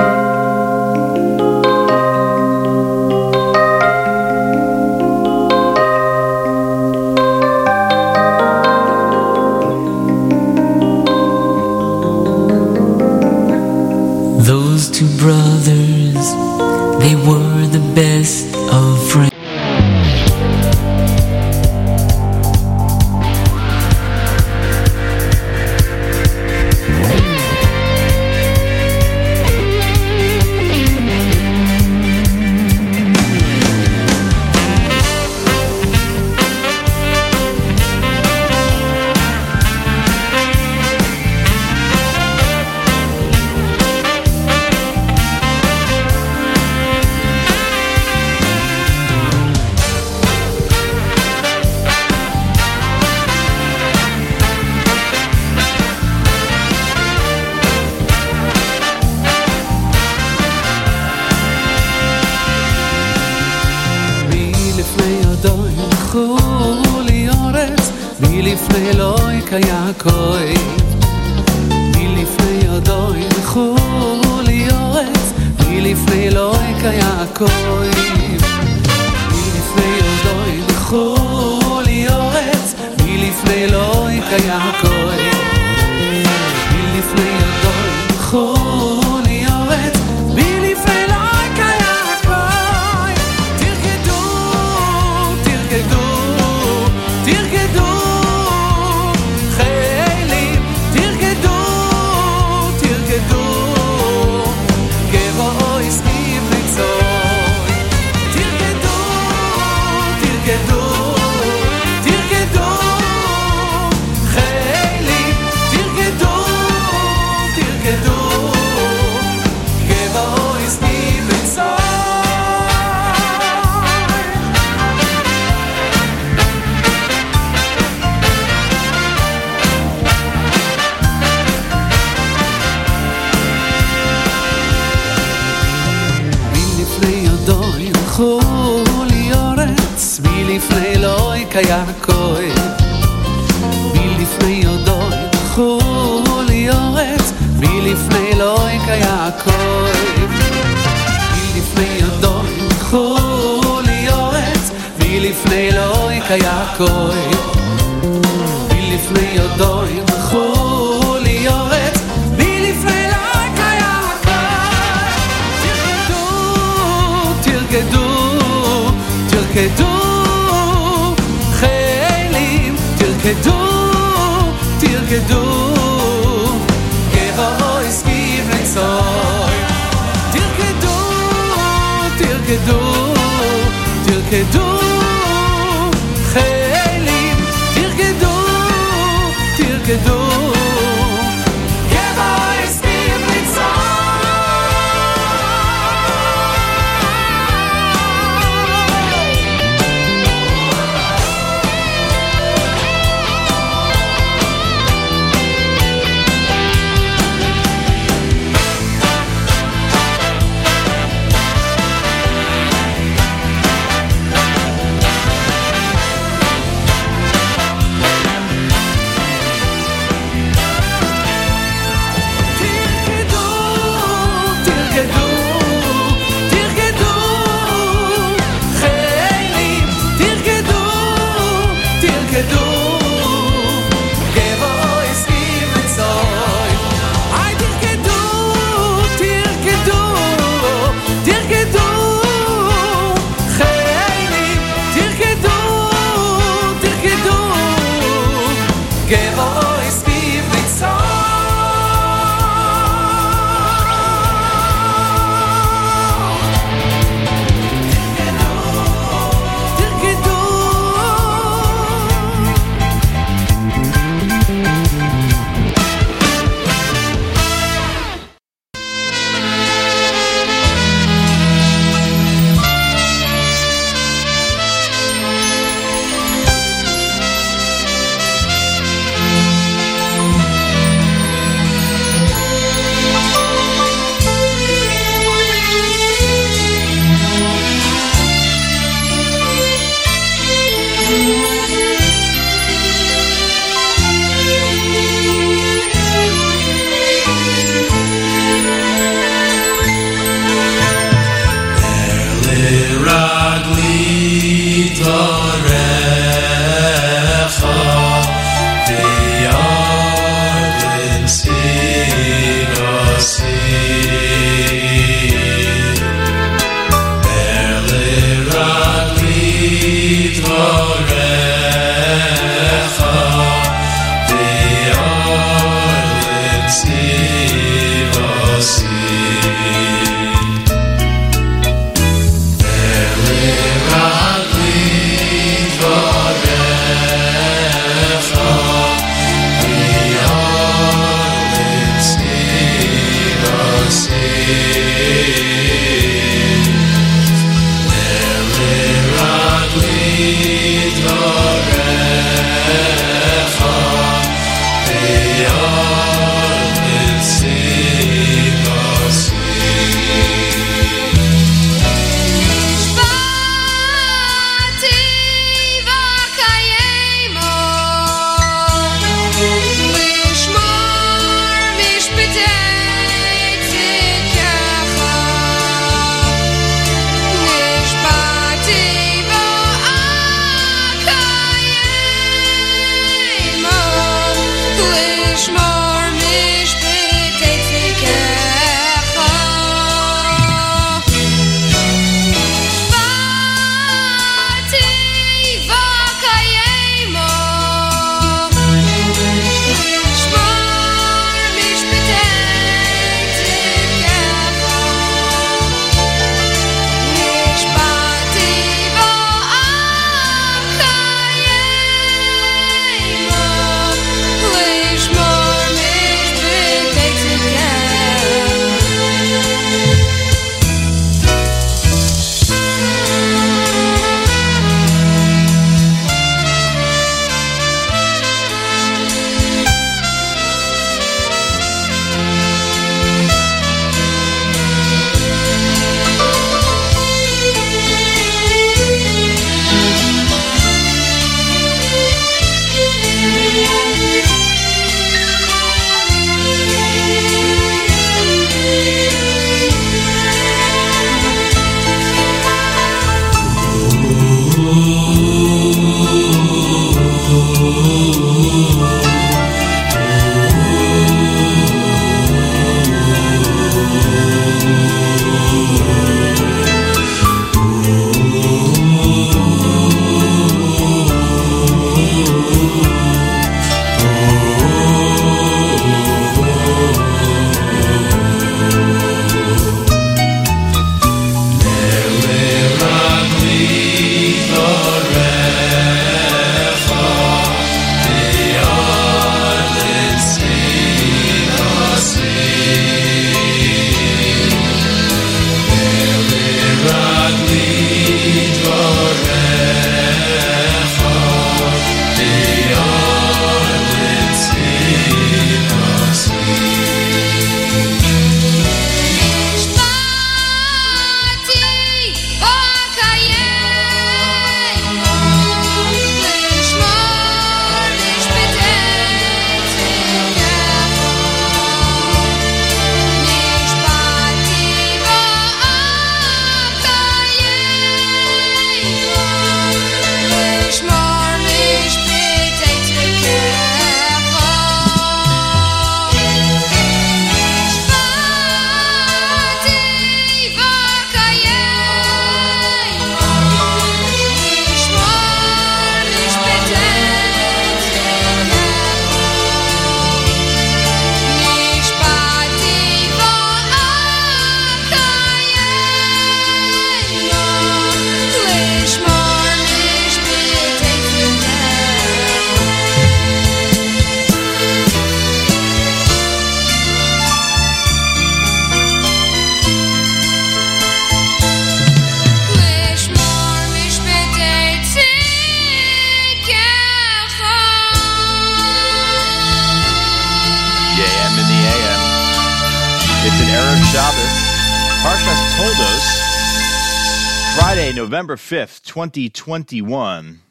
2021.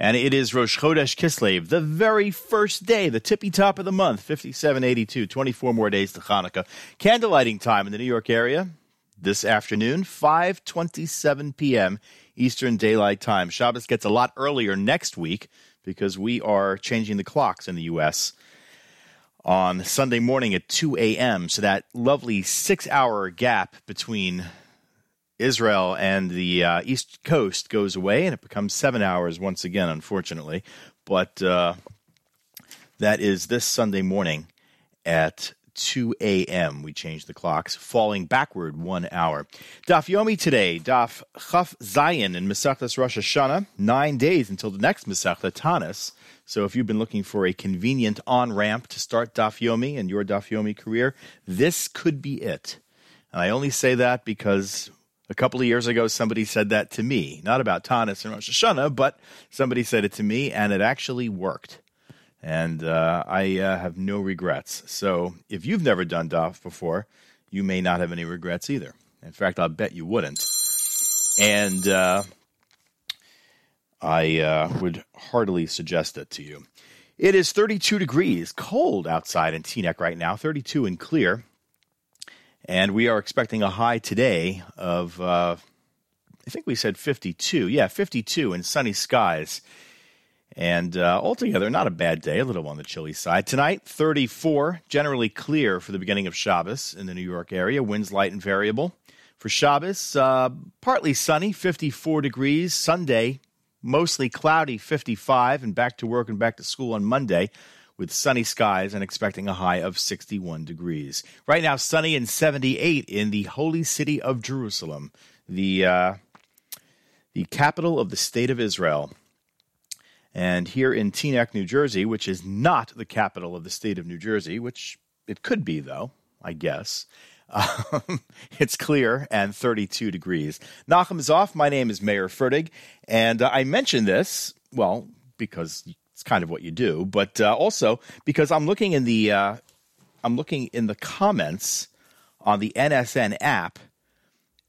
And it is Rosh Chodesh Kislev, the very first day, the tippy top of the month, 5782, 24 more days to Hanukkah. Candlelighting time in the New York area this afternoon, 5.27 p.m. Eastern Daylight Time. Shabbos gets a lot earlier next week because we are changing the clocks in the U.S. on Sunday morning at 2 a.m. So that lovely six hour gap between Israel and the uh, East Coast goes away and it becomes seven hours once again, unfortunately. But uh, that is this Sunday morning at 2 a.m. We change the clocks, falling backward one hour. Daf Yomi today, Daf Chof Zayin in Masechtas Rosh Hashanah, nine days until the next Masechta Tanis. So if you've been looking for a convenient on ramp to start Daf Yomi and your Daf Yomi career, this could be it. And I only say that because a couple of years ago, somebody said that to me, not about Tanis and Rosh Hashanah, but somebody said it to me, and it actually worked and uh, I uh, have no regrets. So if you've never done DAF before, you may not have any regrets either. In fact, I'll bet you wouldn't. And uh, I uh, would heartily suggest it to you. It is 32 degrees, cold outside in Teaneck right now, 32 and clear. And we are expecting a high today of, uh, I think we said 52. Yeah, 52 in sunny skies. And uh, altogether, not a bad day, a little on the chilly side. Tonight, 34, generally clear for the beginning of Shabbos in the New York area. Winds light and variable. For Shabbos, uh, partly sunny, 54 degrees. Sunday, mostly cloudy, 55. And back to work and back to school on Monday with sunny skies and expecting a high of 61 degrees. Right now, sunny and 78 in the holy city of Jerusalem, the, uh, the capital of the state of Israel. And here in Teaneck, New Jersey, which is not the capital of the state of New Jersey, which it could be, though, I guess, um, *laughs* it's clear and 32 degrees. Nachum is off. My name is Mayer Fertig. And uh, I mention this, well, because it's kind of what you do, but uh, also because I'm looking in the uh, I'm looking in the comments on the NSN app,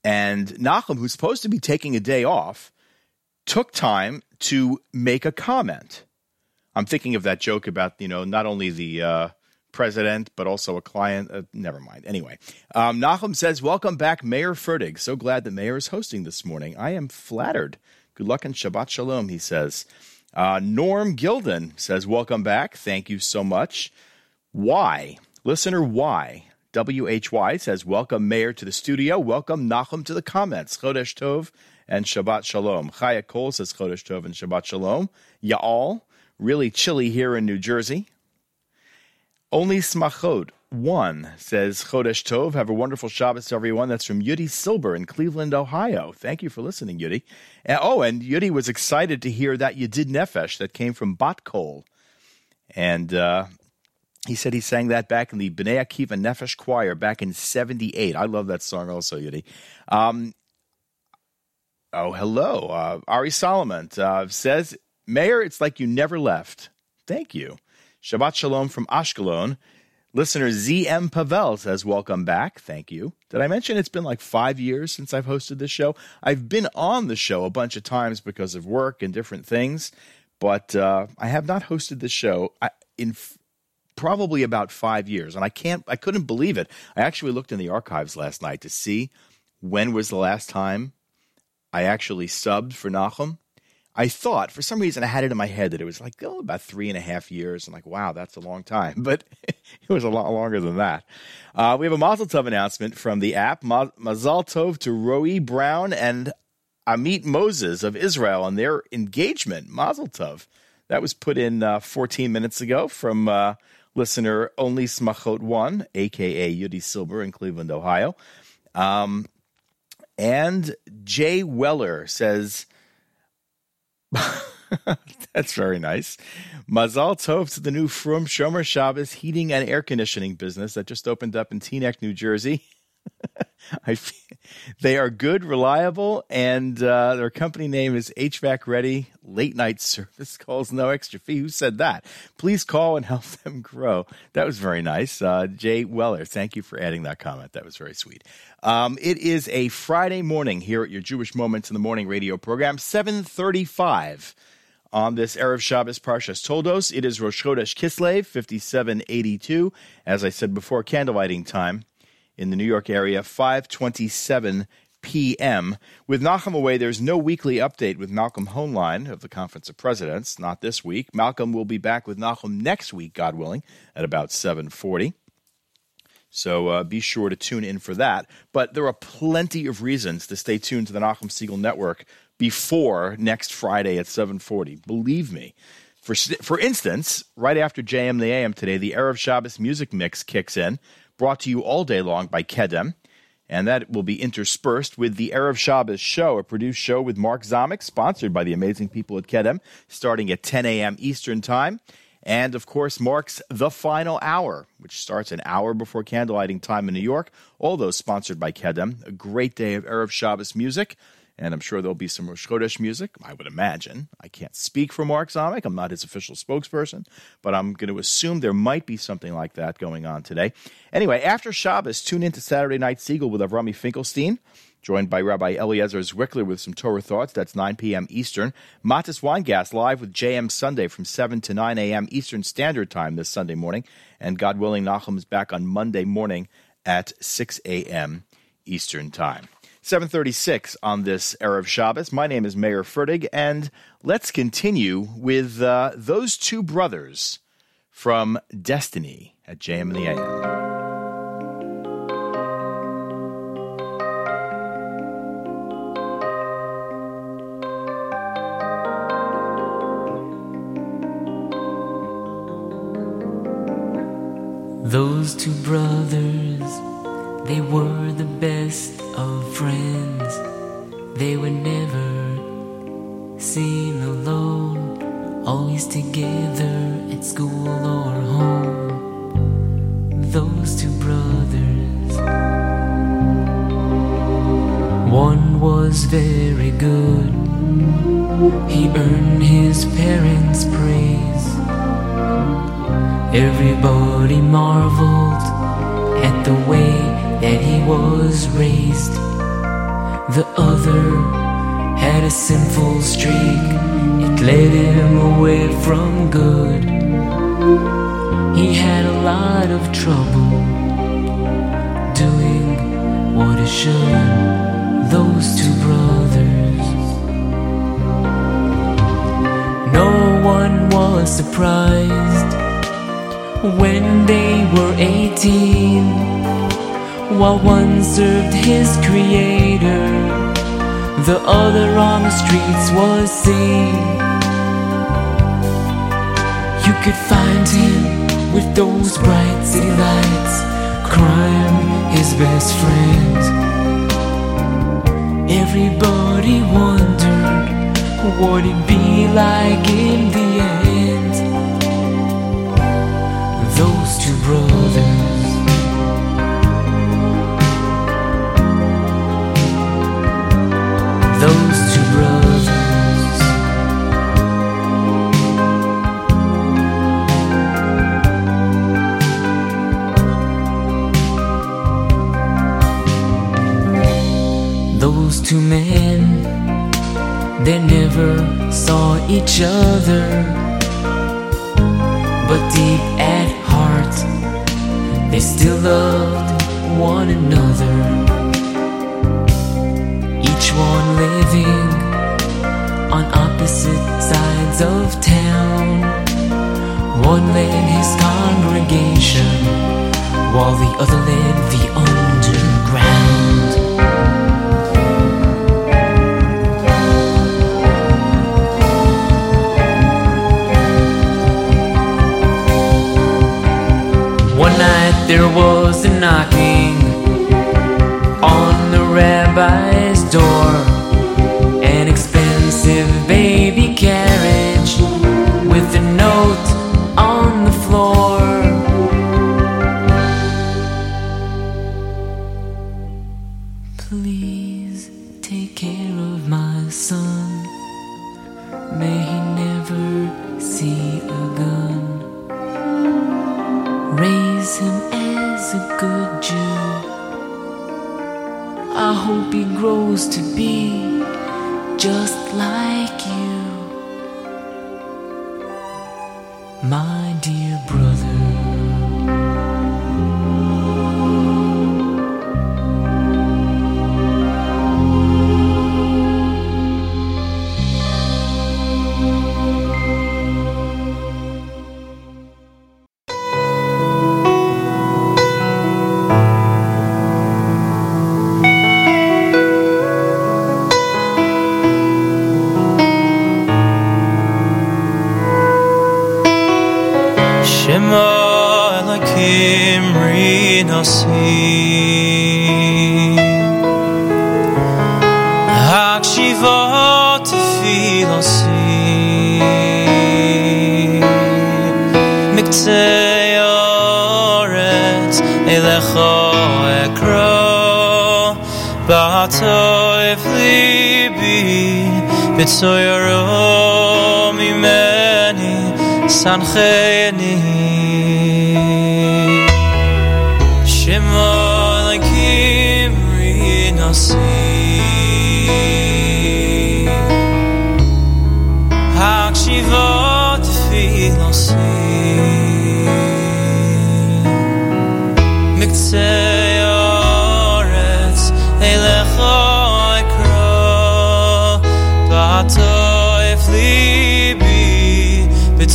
and Nachum, who's supposed to be taking a day off, took time to make a comment. I'm thinking of that joke about, you know, not only the uh, president, but also a client. Uh, never mind. Anyway, um, Nachum says, Welcome back, Mayer Fertig. So glad the mayor is hosting this morning. I am flattered. Good luck and Shabbat Shalom, he says. Uh, Norm Gilden says, Welcome back. Thank you so much. Why? Listener why? WHY says, Welcome, Mayor, to the studio. Welcome, Nachum, to the comments. Chodesh Tov and Shabbat Shalom. Chaya Kol says Chodesh Tov and Shabbat Shalom. Ya'al, really chilly here in New Jersey. Only Smachot, one, says Chodesh Tov. Have a wonderful Shabbos to everyone. That's from Yudi Silber in Cleveland, Ohio. Thank you for listening, Yudi. Oh, and Yudi was excited to hear that you did Nefesh that came from Bat Kol. And uh, he said he sang that back in the Bnei Akiva Nefesh Choir back in 78. I love that song also, Yudi. Um, oh, hello. Uh, Ari Solomon uh, says, Mayor, it's like you never left. Thank you. Shabbat Shalom from Ashkelon. Listener ZM Pavel says, Welcome back. Thank you. Did I mention it's been like five years since I've hosted this show? I've been on the show a bunch of times because of work and different things, but uh, I have not hosted the show in f- probably about five years. And I can't, I couldn't believe it. I actually looked in the archives last night to see when was the last time I actually subbed for Nachum. I thought for some reason I had it in my head that it was like oh about three and a half years. I'm like, wow, that's a long time, *laughs* but it was a lot longer than that. Uh, we have a Mazel Tov announcement from the app. Ma- Mazel Tov to Roe Brown and Amit Moses of Israel and their engagement. Mazel Tov. That was put in uh, 14 minutes ago from uh, listener Only Smachot One, aka Yudi Silber in Cleveland, Ohio. Um, and Jay Weller says. *laughs* That's very nice. Mazal Tov to the new Frum Shomer Shabbos heating and air conditioning business that just opened up in Teaneck, New Jersey. *laughs* I, feel, They are good, reliable, and uh, their company name is HVAC Ready Late Night Service *laughs* Calls, no extra fee. Who said that? Please call and *laughs* help them grow. That was very nice. Uh, Jay Weller, thank you for adding that comment. That was very sweet. Um, it is a Friday morning here at your Jewish Moments in the Morning radio program, 735 on this Erev Shabbos Parshas Toldos. It is Rosh Chodesh Kislev, 5782. As I said before, candlelighting time in the New York area, 527 p.m. With Nachum away, there's no weekly update with Malcolm Hoenlein of the Conference of Presidents. Not this week. Malcolm will be back with Nachum next week, God willing, at about 740. So uh, be sure to tune in for that. But there are plenty of reasons to stay tuned to the Nachum Segal Network before next Friday at 740. Believe me. For, for instance, right after JM the AM today, the Erev Shabbos music mix kicks in brought to you all day long by Kedem. And that will be interspersed with the Erev Shabbos show, a produced show with Mark Zamek, sponsored by the amazing people at Kedem, starting at 10 a.m. Eastern Time. And of course, Mark's The Final Hour, which starts an hour before candlelighting time in New York. All those sponsored by Kedem. A great day of Erev Shabbos music and I'm sure there'll be some Rosh Chodesh music. I would imagine. I can't speak for Mark Zamek. I'm not his official spokesperson, but I'm going to assume there might be something like that going on today. Anyway, after Shabbos, tune in to Saturday Night Segal with Avrami Finkelstein. Joined by Rabbi Eliezer Zwickler with some Torah thoughts. That's 9 p.m. Eastern. Matis Weingast live with JM Sunday from 7 to 9 a.m. Eastern Standard Time this Sunday morning. And God willing, Nachum is back on Monday morning at 6 a.m. Eastern Time. 736 on this Erev Shabbos. My name is Mayer Fertig, and let's continue with uh, those two brothers from Destiny at JM and the AM. Those two brothers, they were the best of friends. They were never seen alone, always together at school or home. Those two brothers. One was very good, he earned his parents' praise. Everybody marveled at the way that he was raised. The other had a sinful streak, it led him away from good. He had a lot of trouble doing what he should. Those two brothers. No one was surprised when they were 18 while one served his creator. The other on the streets was seen. You could find him with those bright city lights crime his best friend. Everybody wondered what it'd be like in the end. Those two brothers each other. But deep at heart they still loved one another. Each one living on opposite sides of town. One led his congregation while the other led the underground there was a knocking on the rabbi's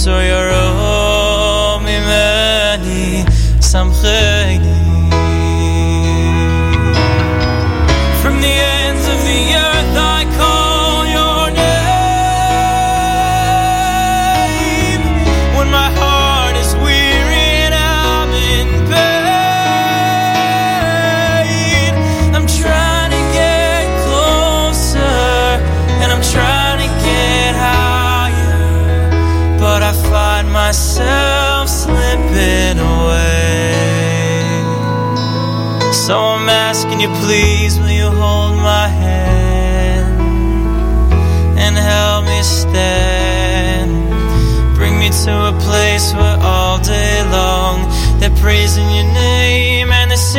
so you're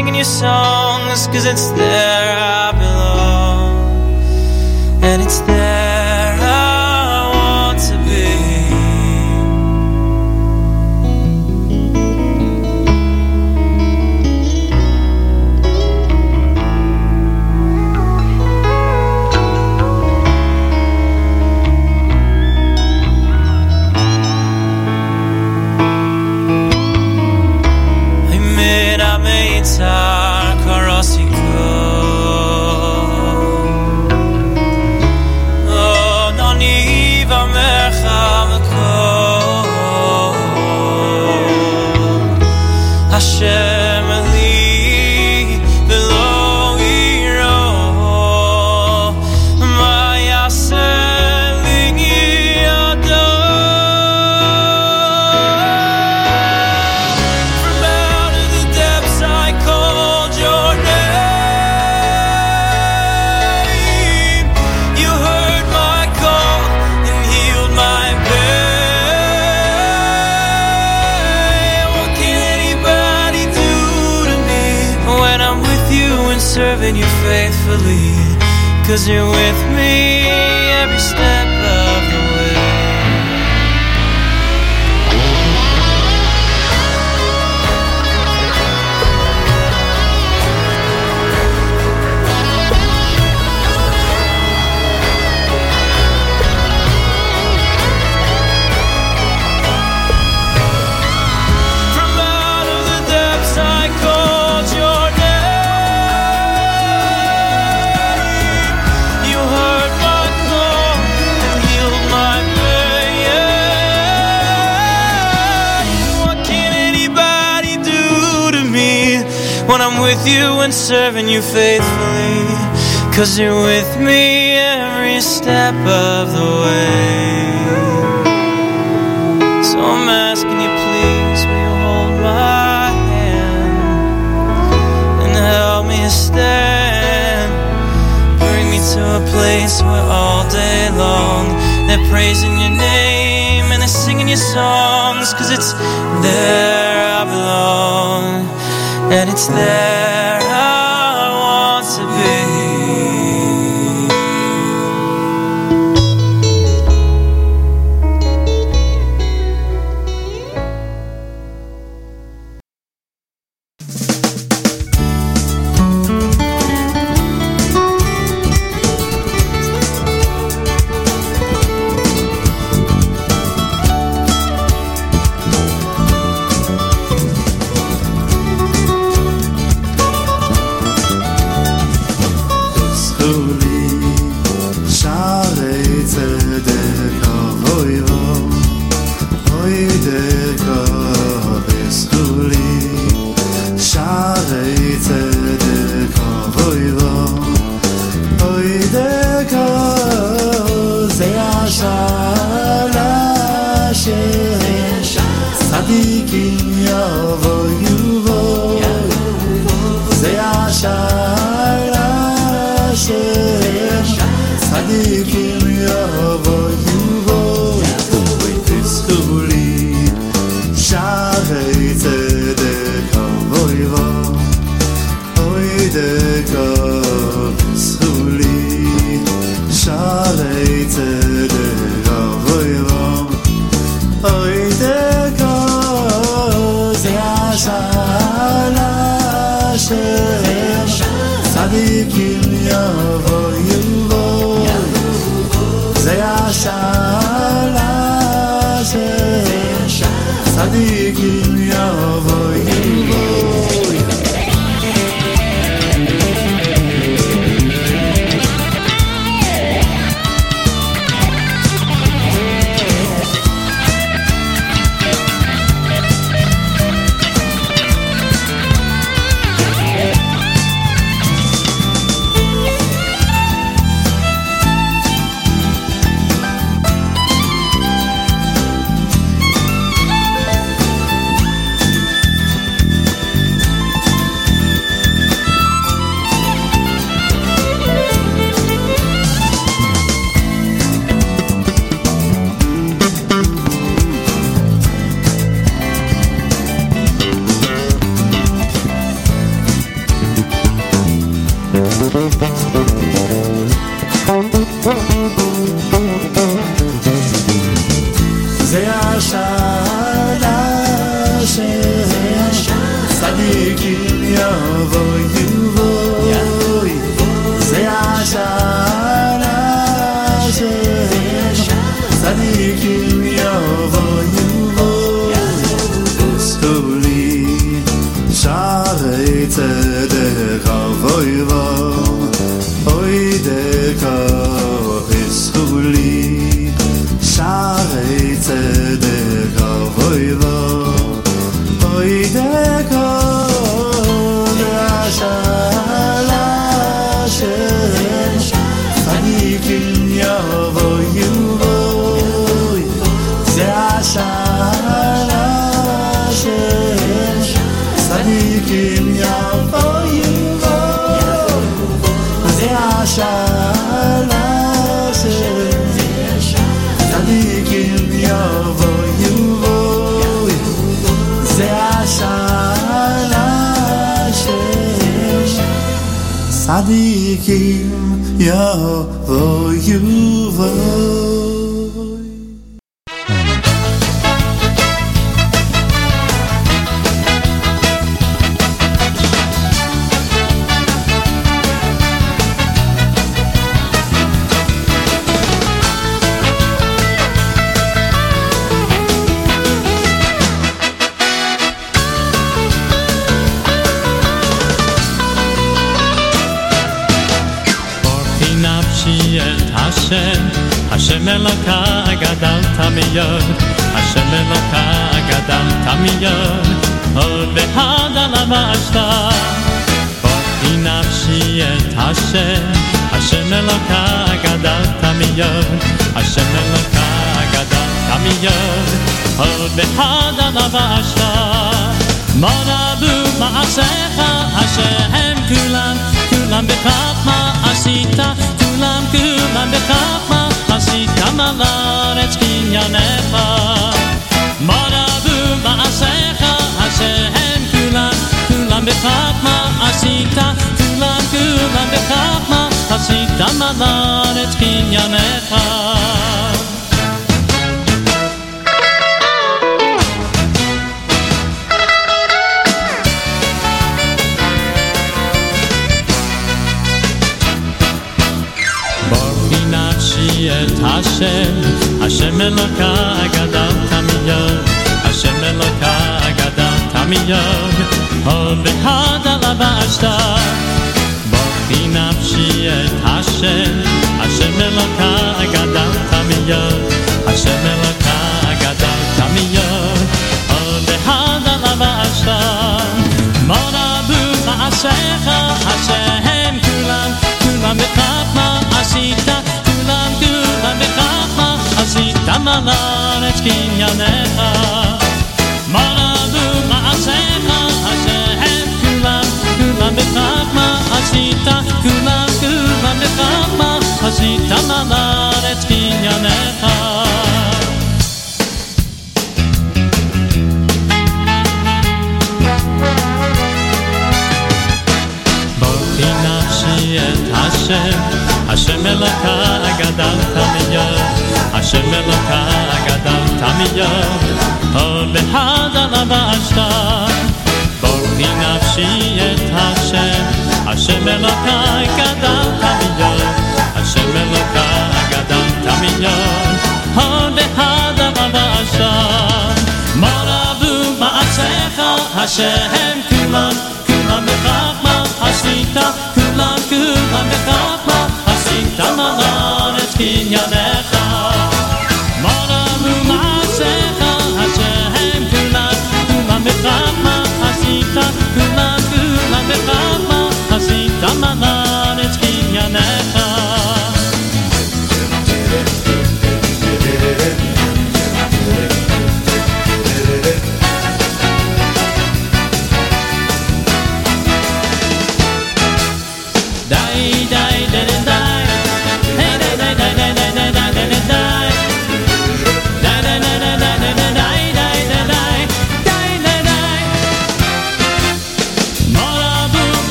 singing your songs, cause it's there I you in and serving you faithfully. Cause you're with me every step of the way. So I'm asking you, please, will you hold my hand and help me stand? Bring me to a place where all day long they're praising your name and they're singing your songs. Cause it's there I belong and it's there Yahweh, oh, Yahweh,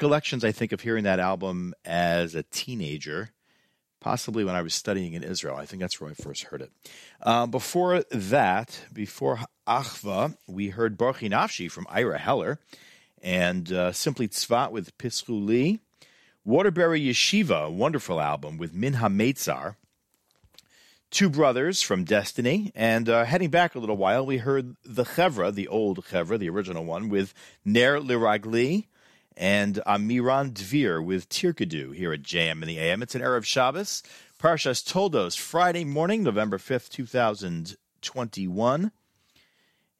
recollections, I think, of hearing that album as a teenager, possibly when I was studying in Israel. I think that's where I first heard it. Uh, before that, before Achva, we heard Baruch Nafshi from Ira Heller and uh, Simply Tzvat with Pisruli. Waterbury Yeshiva, a wonderful album with Min HaMeitzar. Two Brothers from Destiny. And uh, heading back a little while, we heard the Chevra, the old Chevra, the original one, with Ner Liragli and Amiran Dvir with Tirkadu here at JM in the AM. It's an Erev Shabbos. Parshas Toldos, Friday morning, November 5th, 2021.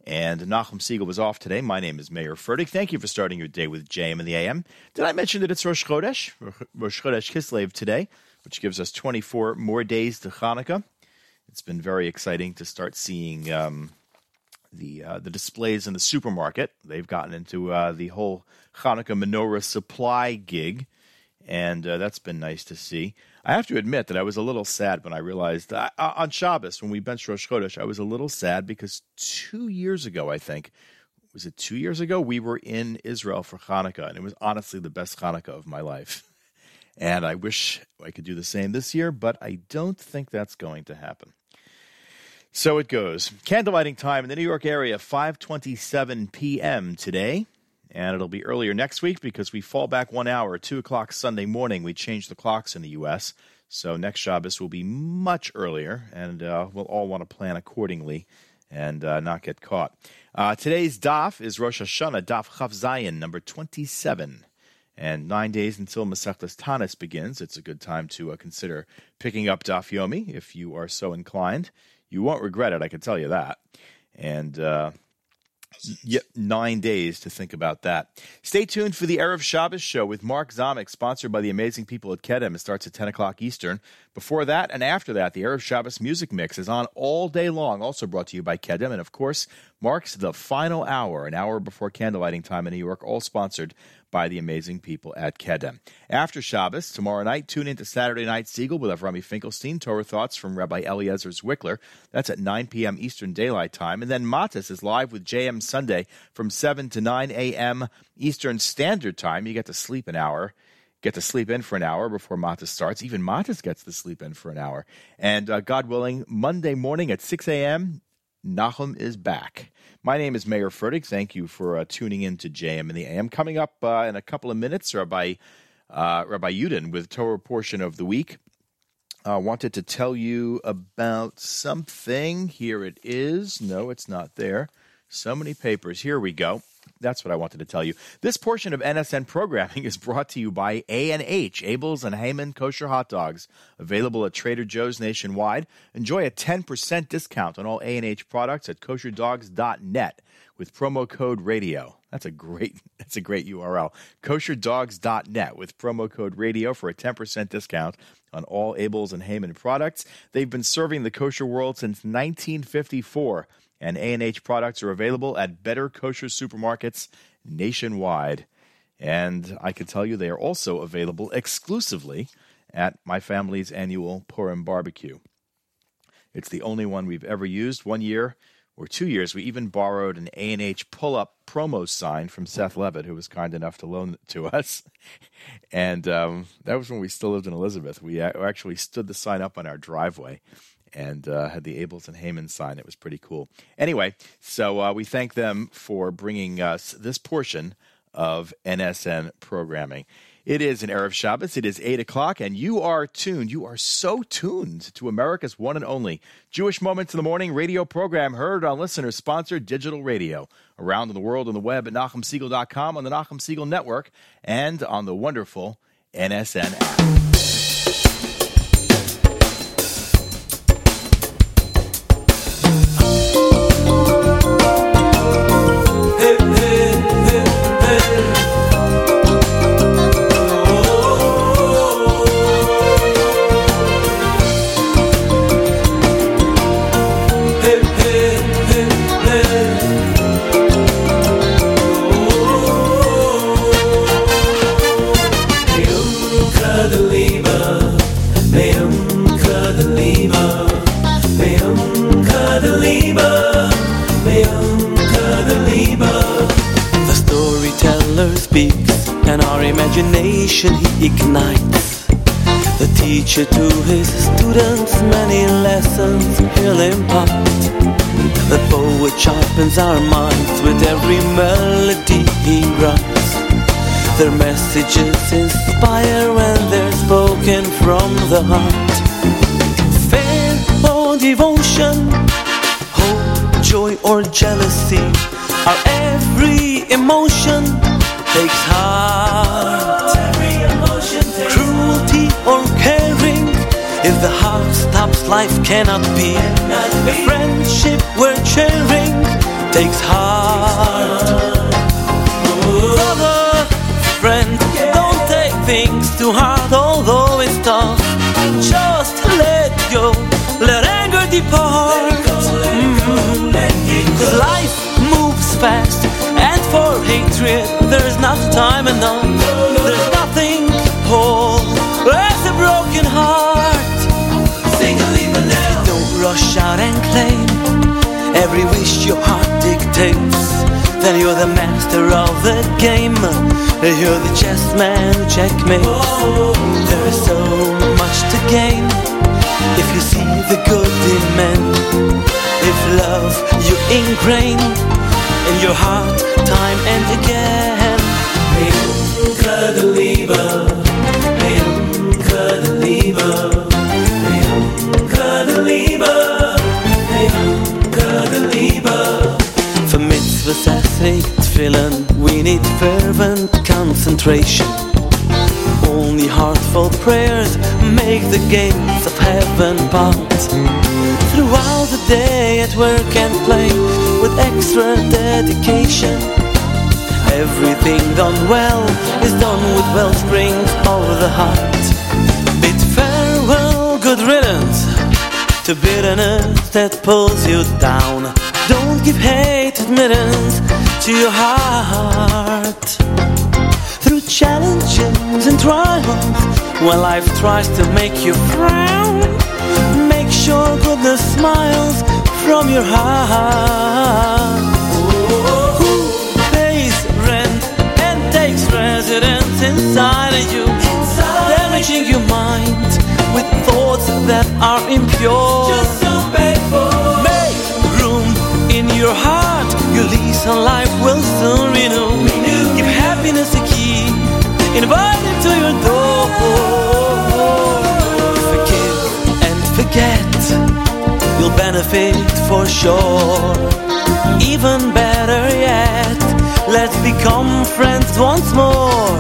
And Nachum Segal was off today. My name is Mayer Fertig. Thank you for starting your day with JM in the AM. Did I mention that it's Rosh Chodesh, Rosh Chodesh Kislev today, which gives us 24 more days to Hanukkah. It's been very exciting to start seeing um, the uh, the displays in the supermarket. They've gotten into uh, the whole Hanukkah menorah supply gig, and uh, that's been nice to see. I have to admit that I was a little sad when I realized uh, on Shabbos when we benched Rosh Chodesh, I was a little sad because two years ago, I think, was it two years ago, we were in Israel for Hanukkah, and it was honestly the best Hanukkah of my life. *laughs* And I wish I could do the same this year, but I don't think that's going to happen. So it goes. Candlelighting time in the New York area, 5:27 p.m. today, and it'll be earlier next week because we fall back one hour, two o'clock Sunday morning. We change the clocks in the U.S., so next Shabbos will be much earlier, and uh, we'll all want to plan accordingly and uh, not get caught. Uh, today's daf is Rosh Hashanah, daf Chof Zayin, number 27. And nine days until Masechtas Tanis begins, it's a good time to uh, consider picking up Daf Yomi if you are so inclined. You won't regret it, I can tell you that. And uh, yep, nine days to think about that. Stay tuned for the Erev Shabbos show with Mark Zamek, sponsored by the amazing people at Kedem. It starts at 10 o'clock Eastern. Before that and after that, the Erev Shabbos music mix is on all day long, also brought to you by Kedem. And of course, marks the final hour, an hour before candlelighting time in New York, all sponsored by the amazing people at Kedem. After Shabbos, tomorrow night, tune into Saturday Night Segal with Avrami Finkelstein, Torah Thoughts from Rabbi Eliezer Zwickler. That's at 9 p.m. Eastern Daylight Time. And then Matis is live with JM Sunday from 7 to 9 a.m. Eastern Standard Time. You get to sleep an hour get to sleep in for an hour before Matis starts. Even Matis gets to sleep in for an hour. And uh, God willing, Monday morning at 6 a.m., Nachum is back. My name is Mayer Fertig. Thank you for uh, tuning in to JM and the AM. Coming up uh, in a couple of minutes, Rabbi uh, Rabbi Yudin with Torah portion of the week. I wanted to tell you about something. Here it is. No, it's not there. So many papers. Here we go. That's what I wanted to tell you. This portion of NSN programming *laughs* is brought to you by A&H, Abeles and Heymann Kosher Hot Dogs, available at Trader Joe's nationwide. Enjoy a 10% discount on all A&H products at kosherdogs.net with promo code radio. That's a great *laughs* that's a great URL. kosherdogs.net with promo code radio for a 10% discount on all Abeles and Heymann products. They've been serving the kosher world since 1954 and A&H products are available at better kosher supermarkets nationwide. And I can tell you they are also available exclusively at my family's annual Purim barbecue. It's the only one we've ever used. One year or two years, we even borrowed an A&H pull-up promo sign from Seth Levitt, who was kind enough to loan it to *laughs* us. And um, that was when we still lived in Elizabeth. We actually stood the sign up on our driveway and uh, had the Abeles and Heymann sign. It was pretty cool. Anyway, so uh, we thank them for bringing us this portion of NSN programming. It is an Erev Shabbos. It is 8 o'clock, and you are tuned. You are so tuned to America's one and only Jewish Moments in the Morning radio program heard on listener sponsored digital radio around the world on the web at NachumSegal.com, on the Nachum Segal Network, and on the wonderful NSN app. Sharpens our minds with every melody he writes. Their messages inspire when they're spoken from the heart. Faith or devotion, hope, joy or jealousy, our every emotion takes heart. Cruelty or caring, if the heart stops, life cannot be. A friendship we're sharing takes heart. Brother, friend, don't take things too hard, although it's tough. Just let go, let anger depart. Mhm. Cause life moves fast, and for hatred, there's not time enough. There's nothing whole as a broken heart. Don't rush out and claim every wish your heart dictates. Then you're the master of the game. You're the chess man who checkmates. There is so much to gain if you see the good in men. If love you ingrain in your heart time and again. Incredible, incredible, incredible. For mitzvahs asik tefillin, we need fervent concentration. Only heartfelt prayers make the gates of heaven part. Throughout the day at work and play with extra dedication. Everything done well is done with wellspring of the heart. Bid farewell, good riddance to bitterness that pulls you down. Don't give hate admittance to your heart. Through challenges and trials, when life tries to make you frown, make sure goodness smiles from your heart. Invite it to your door. Forgive and forget. You'll benefit for sure. Even better yet, let's become friends once more.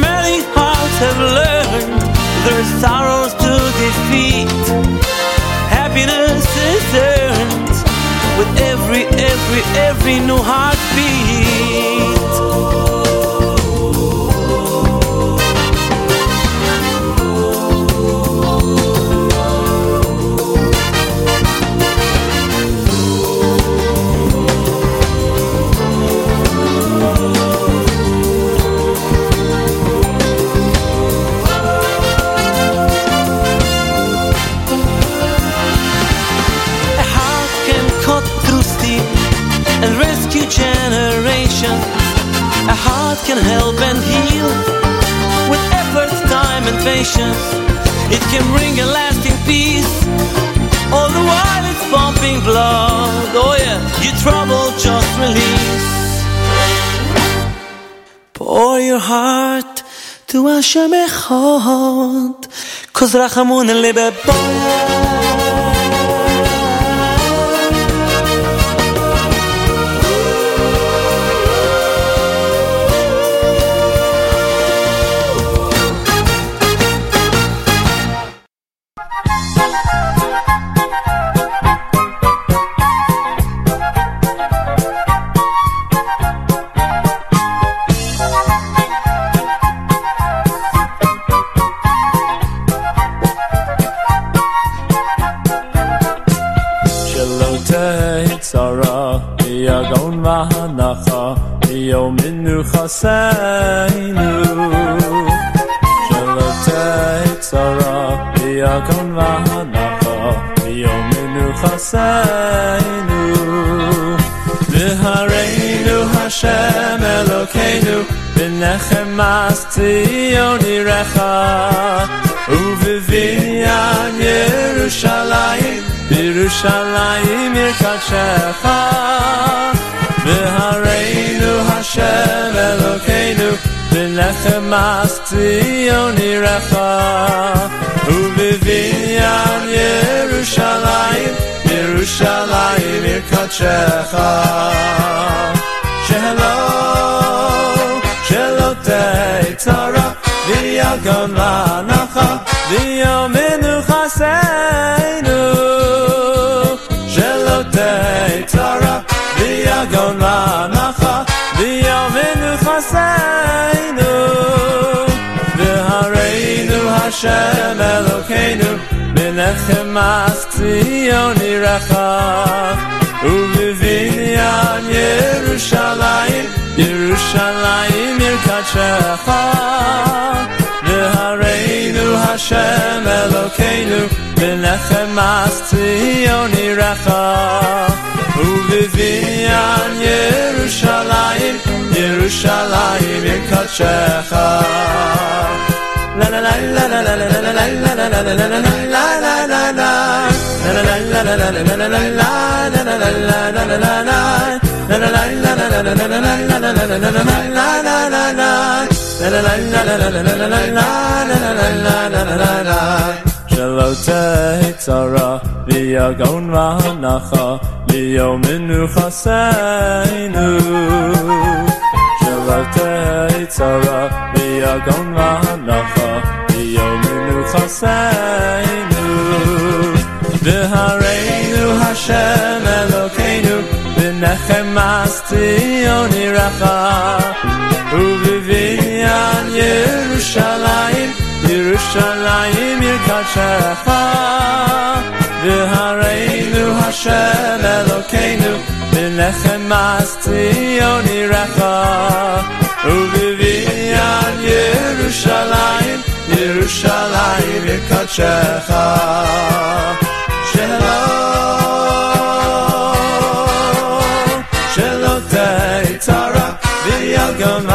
Many hearts have learned their sorrows to defeat. Happiness is earned with every, every, every new heartbeat. A heart can help and heal with effort, time, and patience. It can bring a lasting peace. All the while it's pumping blood. Oh yeah, your trouble just release. Pour your heart to Hashem Echad. Cause Rachamun Shalotei בנחמאס ציון עירך ובבניין ירושלים ירושלים ירקדשך שלום שלא תצרה ויגון לנחה ויום מנוחסנו שלא תצרה ויגון לנחה Hashem Elokeinu Benetchem Mas Tzioni Rechav Uvivinyan Yerushalayim Yerushalayim Yirkat Shecha V'hareinu Hashem Elokeinu Benetchem Mas Tzioni Rechav Uvivinyan Yerushalayim Yerushalayim Yirkat Shecha שלא תצרה ויגון והנחה ליום מנוחסנו שלא תצרה ויגון והנחה ליום מנוחסנו והרינו השם אלוקינו בנחמאס ציון עירך ובבניין ירושלים ירושלים ירקדשך והרינו השם אלוקינו בנחמאס ציון עירך ובבניין ירושלים ירושלים יקדשך שלום שלא תצרה ויגון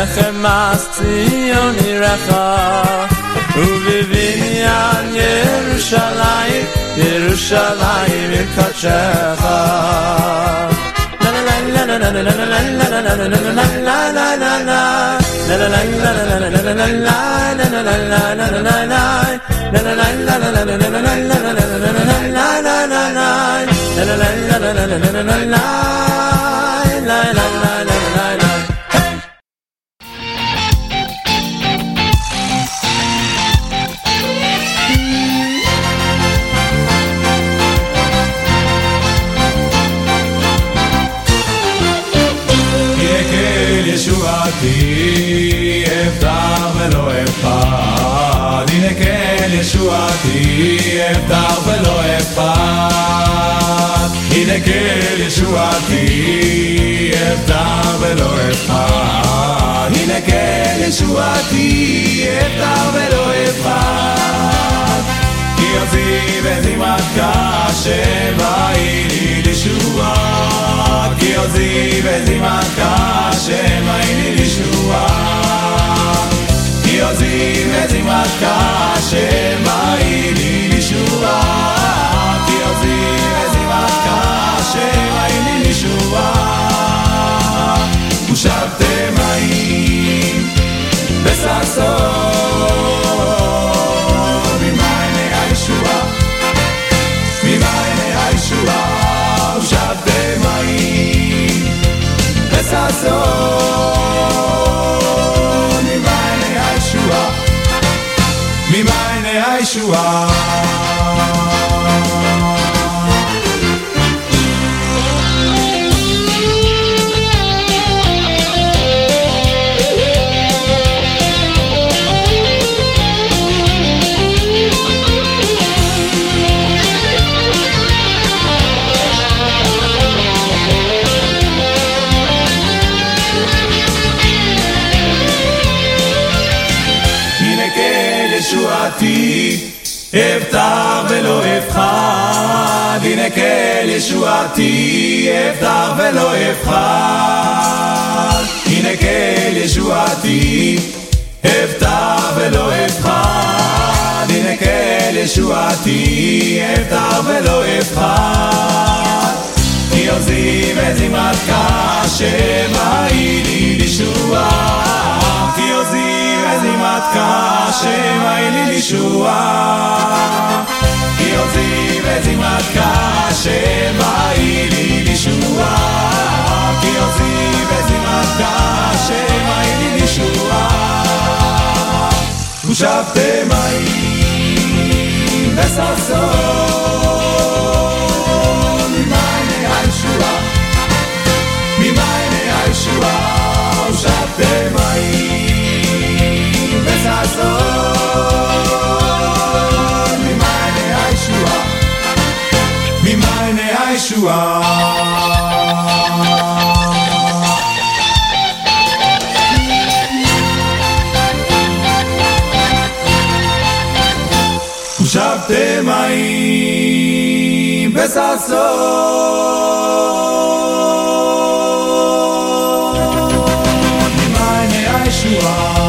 בנחמאס ציון עירך ובבניין ירושלים ירושלים יקדשך יקל ישועתי אפתח ולא אפחד הנה כן ישועתי אפתח ולא אפחד הנה כן ישועתי אפתח ולא אפחד כי יוציא בזמרתך השם ויהי לי לישועה. כי יוציא בזמרתך השם ויהי לי לישועה יוזים עזים עתקה, שמאי לי לישועה. כי יוזים עזים עתקה, שמאי לי לישועה. ושבתם מים בששון, ממים הישועה. ממים הישועה, ושבתם מים בששון. Baixo Ar. כן ישועתי, אפתח ולא אפחד, הנה כן ישועתי, אפתח ולא אפחד, הנה כן ישועתי, אפתח ולא אפחד, כי עוזי וזמרתך, שמא היא לי לישועה, כי זימתך, השם היה לי לישועה. כי הוציא בזימתך, השם היה לי לישועה. כי הוציא בזימתך, השם היה לי לישועה. ושבתם מים וששון הישועה. ושבתם מים וששון ממעייני הישועה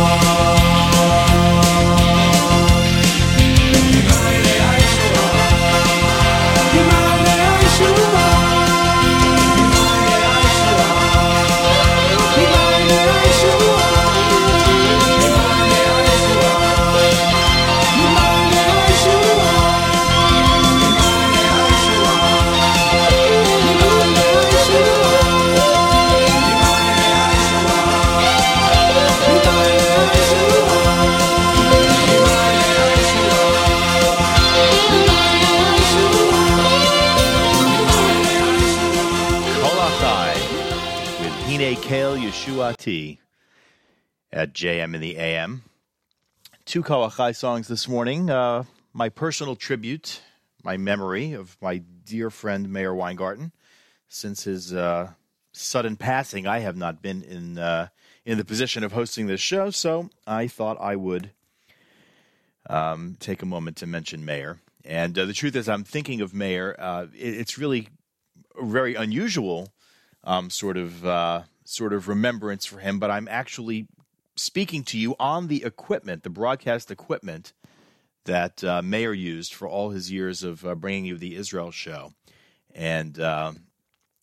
JM in the AM. Two Kol Achai songs this morning. Uh, my personal tribute, my memory of my dear friend Mayor Weingarten. Since his uh, sudden passing, I have not been in uh, in the position of hosting this show, so I thought I would um, take a moment to mention Mayor. And uh, the truth is, I'm thinking of Mayor. Uh, it, it's really a very unusual um, sort of uh, sort of remembrance for him, but I'm actually speaking to you on the equipment, the broadcast equipment that uh, Mayor used for all his years of uh, bringing you the Israel show, and uh,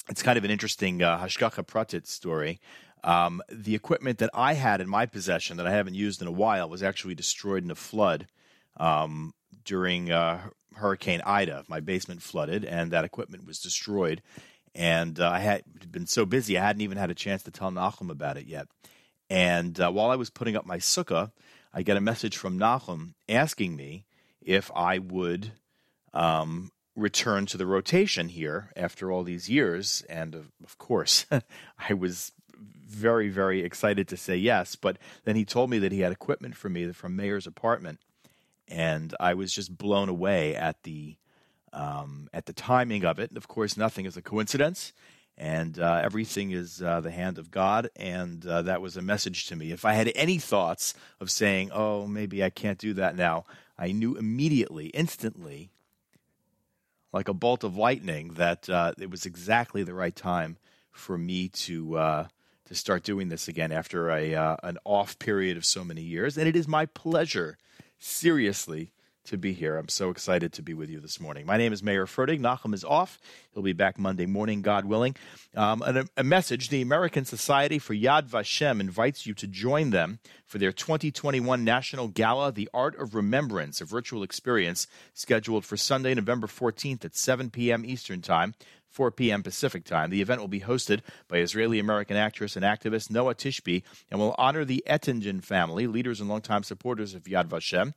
it's kind of an interesting uh, Hashgacha Pratit story. Um, the equipment that I had in my possession that I haven't used in a while was actually destroyed in a flood um, during uh, Hurricane Ida. My basement flooded, and that equipment was destroyed. And uh, I had been so busy, I hadn't even had a chance to tell Nachum about it yet. And uh, while I was putting up my sukkah, I get a message from Nachum asking me if I would um, return to the rotation here after all these years. And of, of course, *laughs* I was very, very excited to say yes. But then he told me that he had equipment for me from Mayor's apartment, and I was just blown away at the um, at the timing of it. And of course, nothing is a coincidence, and uh, everything is uh, the hand of God. And uh, that was a message to me. If I had any thoughts of saying, "Oh, maybe I can't do that now," I knew immediately, instantly, like a bolt of lightning, that uh, it was exactly the right time for me to uh, to start doing this again after a uh, an off period of so many years. And it is my pleasure, seriously, to be here. I'm so excited to be with you this morning. My name is Mayer Fertig. Nachum is off. He'll be back Monday morning, God willing. Um, a, a message the American Society for Yad Vashem invites you to join them for their 2021 National Gala, The Art of Remembrance, a virtual experience scheduled for Sunday, November 14th at 7 p.m. Eastern Time. 4 p.m. Pacific Time. The event will be hosted by Israeli American actress and activist Noa Tishby and will honor the Ettingen family, leaders and longtime supporters of Yad Vashem.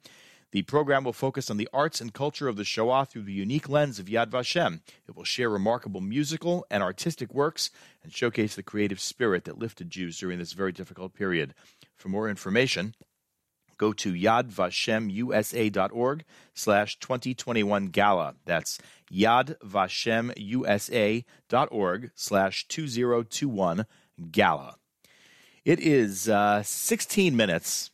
The program will focus on the arts and culture of the Shoah through the unique lens of Yad Vashem. It will share remarkable musical and artistic works and showcase the creative spirit that lifted Jews during this very difficult period. For more information, go to yadvashemusa.org slash 2021 gala. That's yadvashemusa.org slash 2021 gala. It is uh, 16 minutes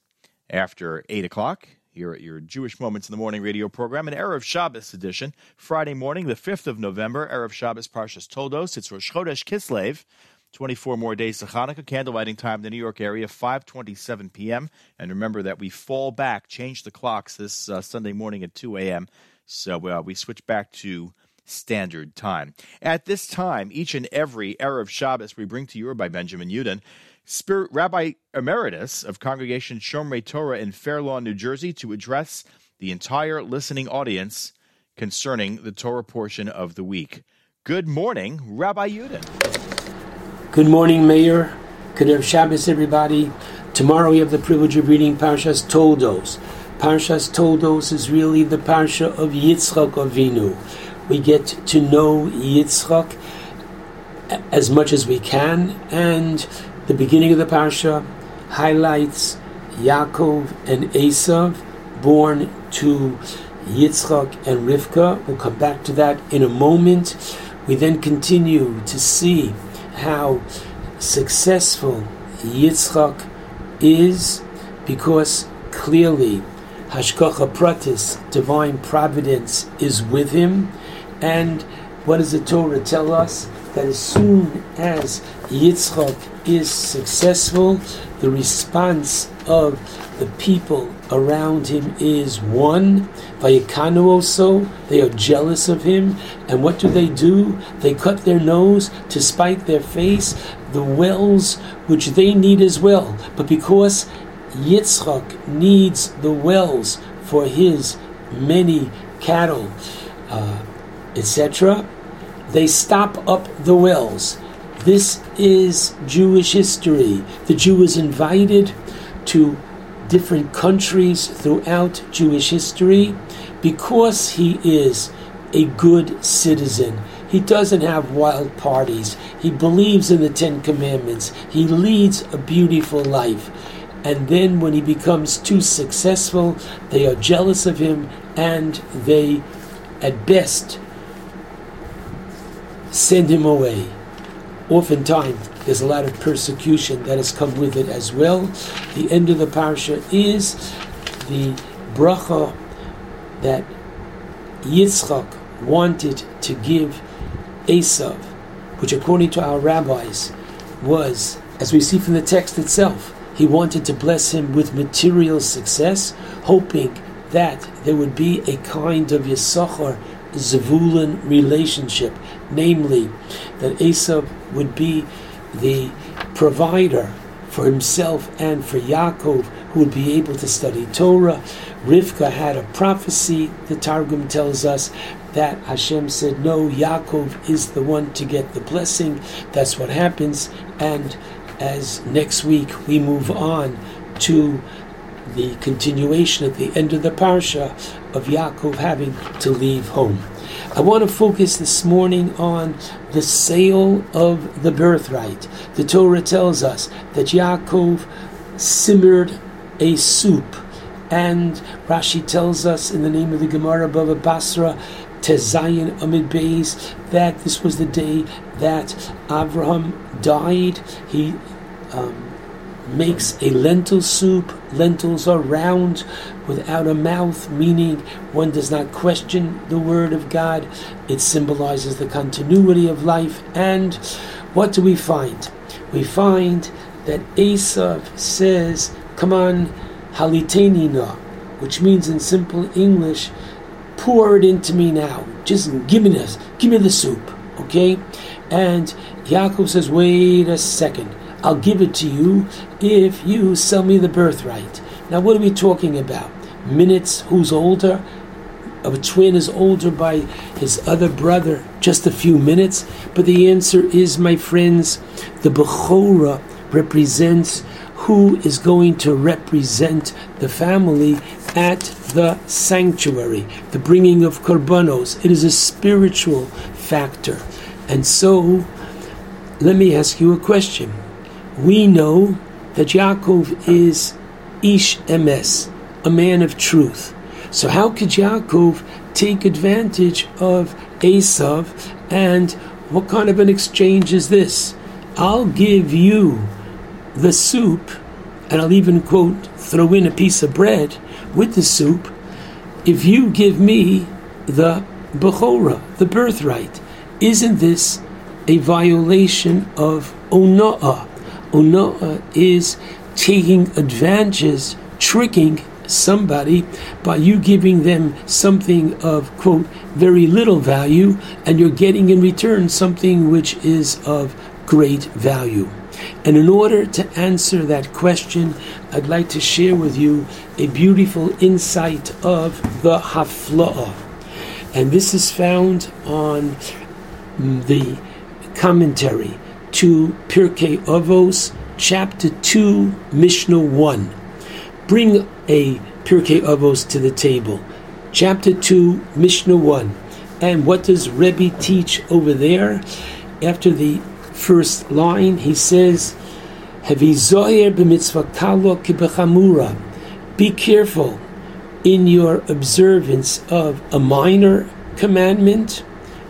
after 8 o'clock here at your Jewish Moments in the Morning radio program, an Erev Shabbos edition, Friday morning, the 5th of November, Erev Shabbos Parshas Toldos. It's Rosh Chodesh Kislev. 24 more days to Hanukkah. Candle lighting time in the New York area, 5:27 p.m. And remember that we fall back, change the clocks this uh, Sunday morning at 2 a.m. So uh, we switch back to standard time. At this time, each and every Erev Shabbos we bring to you by Benjamin Yudin, Spirit Rabbi Emeritus of Congregation Shomrei Torah in Fair Lawn, New Jersey, to address the entire listening audience concerning the Torah portion of the week. Good morning, Rabbi Yudin. Good morning, Mayer. Good Shabbos, everybody. Tomorrow we have the privilege of reading Parshas Toldos. Parshas Toldos is really the Parsha of Yitzchak Avinu. We get to know Yitzchak as much as we can, and the beginning of the Parsha highlights Yaakov and Esav, born to Yitzchak and Rivka. We'll come back to that in a moment. We then continue to see how successful Yitzchak is because clearly Hashgacha Pratis, divine providence, is with him. And what does the Torah tell us? That as soon as Yitzchak is successful, the response of the people around him is one. Vayikanu also, they are jealous of him. And what do they do? They cut their nose to spite their face, the wells which they need as well. But because Yitzchak needs the wells for his many cattle, uh, etc., they stop up the wells. This is Jewish history. The Jew is invited to different countries throughout Jewish history because he is a good citizen. He doesn't have wild parties. He believes in the Ten Commandments. He leads a beautiful life. And then when he becomes too successful, they are jealous of him and they, at best, send him away. Oftentimes, there's a lot of persecution that has come with it as well. The end of the parsha is the bracha that Yitzchak wanted to give Esav, which according to our rabbis was, as we see from the text itself, he wanted to bless him with material success, hoping that there would be a kind of Yisachar Zavulun relationship, namely that Esav would be the provider for himself and for Yaakov, who would be able to study Torah. Rivka had a prophecy, the Targum tells us, that Hashem said, No, Yaakov is the one to get the blessing. That's what happens. And as next week we move on to the continuation at the end of the parsha of Yaakov having to leave home. I want to focus this morning on the sale of the birthright. The Torah tells us that Yaakov simmered a soup, and Rashi tells us in the name of the Gemara Bava Basra, Tezayin Amid Beis, that this was the day that Avraham died. He um, makes a lentil soup. Lentils are round without a mouth, meaning one does not question the word of God. It symbolizes the continuity of life. And what do we find? We find that Esav says, Come on, halitenina, which means in simple English, pour it into me now. Just give me this. Give me the soup. Okay? And Yaakov says, Wait a second. I'll give it to you if you sell me the birthright. Now, what are we talking about? Minutes? Who's older? A twin is older by his other brother just a few minutes. But the answer is, my friends, the Bechora represents who is going to represent the family at the sanctuary, the bringing of korbanos. It is a spiritual factor. And so, let me ask you a question. We know that Yaakov is Ish Emes, a man of truth. So how could Yaakov take advantage of Esav and what kind of an exchange is this? I'll give you the soup and I'll even quote throw in a piece of bread, with the soup if you give me the Bechora, the birthright. Isn't this a violation of Ona'ah? Ona'ah is taking advantages, tricking somebody by you giving them something of, quote, very little value, and you're getting in return something which is of great value. And in order to answer that question, I'd like to share with you a beautiful insight of the Hafla'ah. And this is found on mm, the commentary to Pirkei Avos, chapter 2, Mishnah 1. Bring a Pirkei Avos to the table. Chapter 2, Mishnah 1. And what does Rebbe teach over there? After the first line, he says. Be careful in your observance of a minor commandment,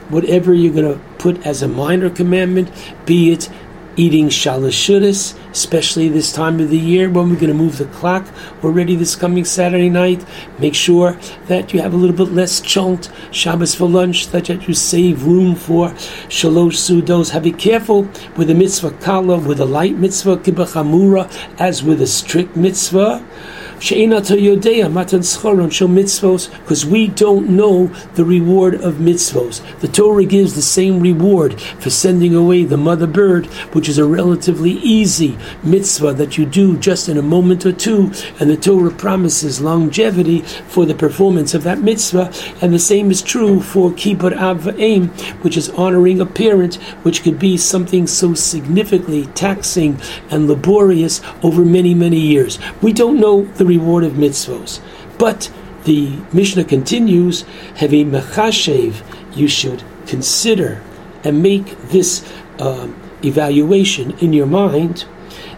whatever you're going to put as a minor commandment, be it eating shalashudas, especially this time of the year when we're going to move the clock already this coming Saturday night. Make sure that you have a little bit less chunked Shabbos for lunch, that you save room for shalosh sudos. Have be careful with the mitzvah kala, with a light mitzvah kibachamura, as with a strict mitzvah because we don't know the reward of mitzvos. The Torah gives the same reward for sending away the mother bird, which is a relatively easy mitzvah that you do just in a moment or two, and the Torah promises longevity for the performance of that mitzvah. And the same is true for kibbut av v'aim, which is honoring a parent, which could be something so significantly taxing and laborious over many, many years. We don't know the reward of mitzvos. But the Mishnah continues, heavy mechashev, you should consider and make this uh, evaluation in your mind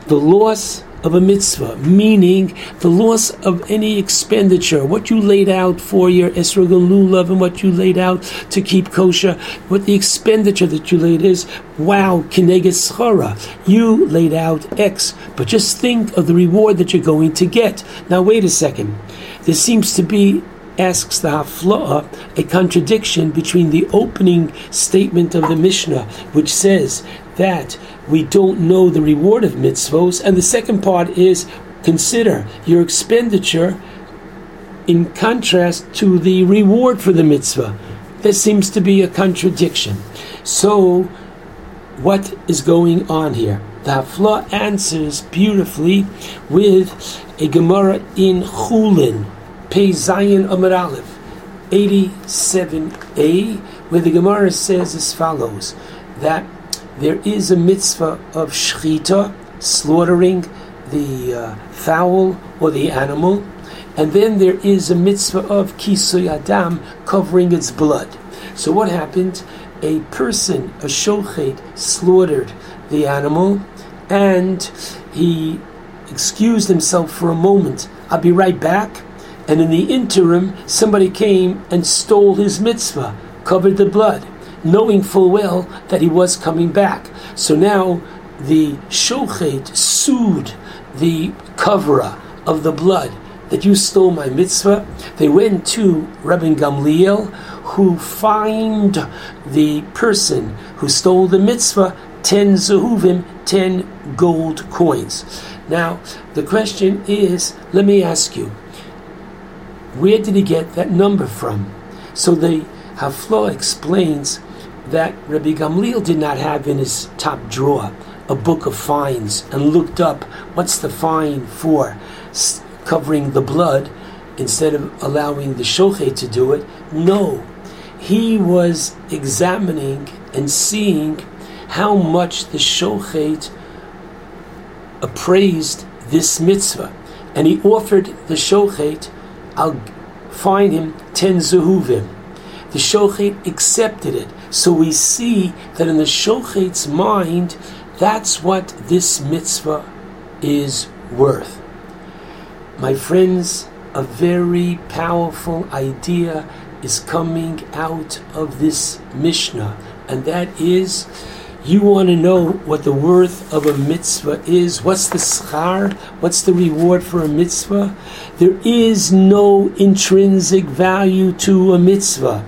the loss of a mitzvah, meaning the loss of any expenditure, what you laid out for your esrog and lulav and what you laid out to keep kosher, what the expenditure that you laid is, wow, kineget schara, you laid out X, but just think of the reward that you're going to get. Now wait a second, there seems to be asks the Hafla'ah a contradiction between the opening statement of the Mishnah, which says that we don't know the reward of mitzvos, and the second part is consider your expenditure in contrast to the reward for the mitzvah. There seems to be a contradiction. So, what is going on here? The Hafla answers beautifully with a Gemara in Chulin, Pei Zion Amar Aleph, 87a, where the Gemara says as follows that there is a mitzvah of shchita, slaughtering the uh, fowl or the animal, and then there is a mitzvah of kisui adam, covering its blood. So what happened? A person, a shochet, slaughtered the animal, and he excused himself for a moment. I'll be right back. And in the interim, somebody came and stole his mitzvah, covered the blood, knowing full well that he was coming back. So now the shochet sued the coverer of the blood that you stole my mitzvah. They went to Rabbi Gamliel, who fined the person who stole the mitzvah ten zehuvim, ten gold coins. Now the question is, let me ask you, where did he get that number from? So the Haflo explains that Rabbi Gamliel did not have in his top drawer a book of fines and looked up what's the fine for covering the blood instead of allowing the shochet to do it. No, he was examining and seeing how much the shochet appraised this mitzvah, and he offered the shochet I'll fine him ten zehuvim. The shochet accepted it. So we see that in the shochet's mind, that's what this mitzvah is worth. My friends, a very powerful idea is coming out of this Mishnah, and that is You want to know what the worth of a mitzvah is? What's the schar? What's the reward for a mitzvah? There is no intrinsic value to a mitzvah.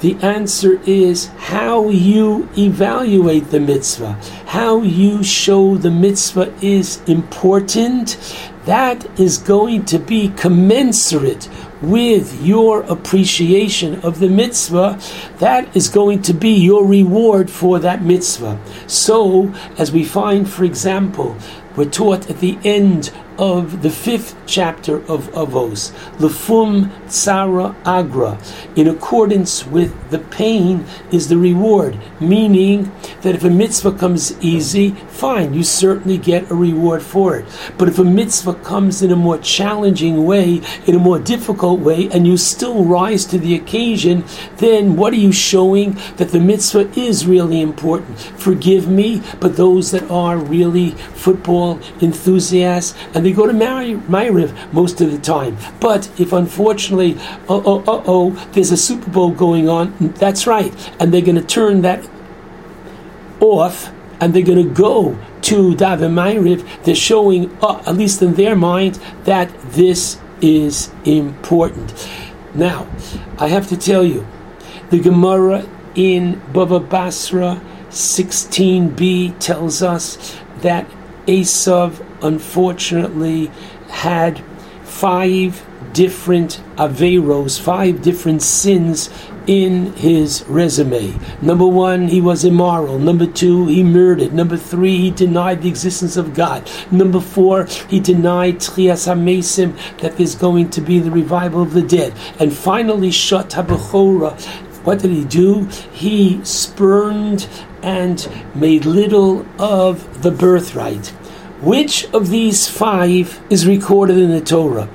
The answer is how you evaluate the mitzvah, how you show the mitzvah is important. That is going to be commensurate with your appreciation of the mitzvah. That is going to be your reward for that mitzvah. So, as we find, for example, we're taught at the end of the fifth chapter of Avos, Lefum Tsara Agra. In accordance with the pain is the reward, meaning that if a mitzvah comes easy, fine, you certainly get a reward for it. But if a mitzvah comes in a more challenging way, in a more difficult way, and you still rise to the occasion, then what are you showing? That the mitzvah is really important. Forgive me, but those that are really football enthusiasts and they go to Ma'ariv most of the time. But if unfortunately, oh, oh, oh, oh, there's a Super Bowl going on, that's right, and they're going to turn that off and they're going to go to Daven Ma'ariv, they're showing, uh, at least in their mind, that this is important. Now, I have to tell you, the Gemara in Bava Basra 16b tells us that Esav unfortunately had five different averos, five different sins in his resume. Number one, he was immoral. Number two, he murdered. Number three, he denied the existence of God. Number four, he denied Tchias HaMesim, that there's going to be the revival of the dead. And finally, Shot HaBechora, what did he do? He spurned and made little of the birthright. Which of these five is recorded in the Torah?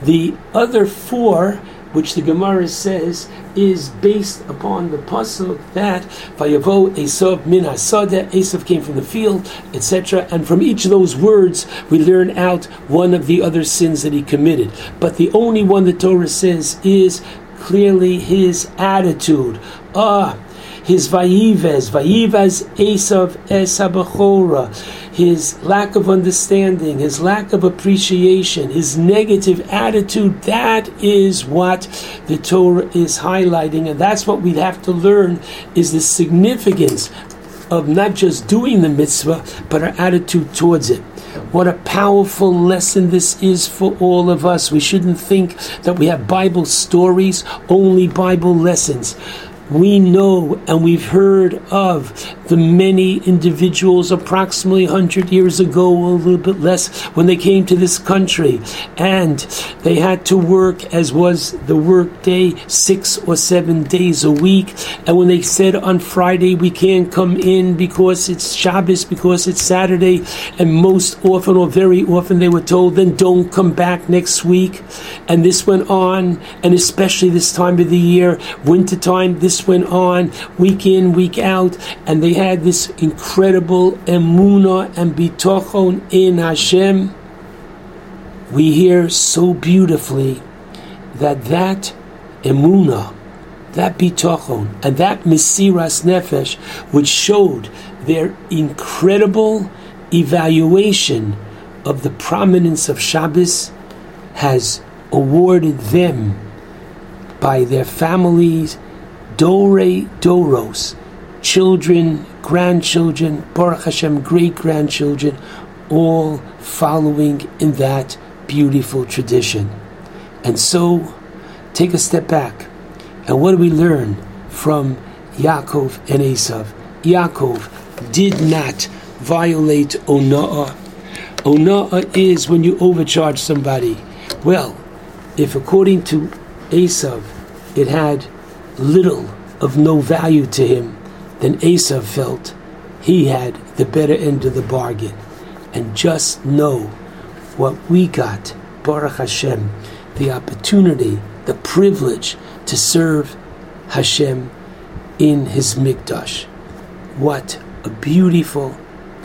The other four, which the Gemara says, is based upon the pasuk that Vayavo Esav min Hasada, Esav came from the field, etc. And from each of those words, we learn out one of the other sins that he committed. But the only one the Torah says is clearly his attitude. Ah, his vayivez, vayivez Esav esabachora, his lack of understanding, his lack of appreciation, his negative attitude, that is what the Torah is highlighting. And that's what we have to learn is the significance of not just doing the mitzvah, but our attitude towards it. What a powerful lesson this is for all of us. We shouldn't think that we have Bible stories, only Bible lessons we know and we've heard of the many individuals approximately 100 years ago, a little bit less, when they came to this country and they had to work, as was the work day, six or seven days a week. And when they said on Friday, we can't come in because it's Shabbos, because it's Saturday, and most often or very often they were told, then don't come back next week. And this went on, and especially this time of the year, wintertime, this went on week in, week out, and they had this incredible emuna and bitochon in Hashem. We hear so beautifully that that emuna, that bitochon, and that mesiras nefesh, which showed their incredible evaluation of the prominence of Shabbos, has awarded them by their families Dore Doros, children, grandchildren, Baruch Hashem, great grandchildren, all following in that beautiful tradition. And so, take a step back. And what do we learn from Yaakov and Esav? Yaakov did not violate Ona'ah. Ona'ah is when you overcharge somebody. Well, if according to Esav, it had little of no value to him, then Esav felt he had the better end of the bargain. And just know what we got, Baruch Hashem, the opportunity, the privilege to serve Hashem in His Mikdash. What a beautiful,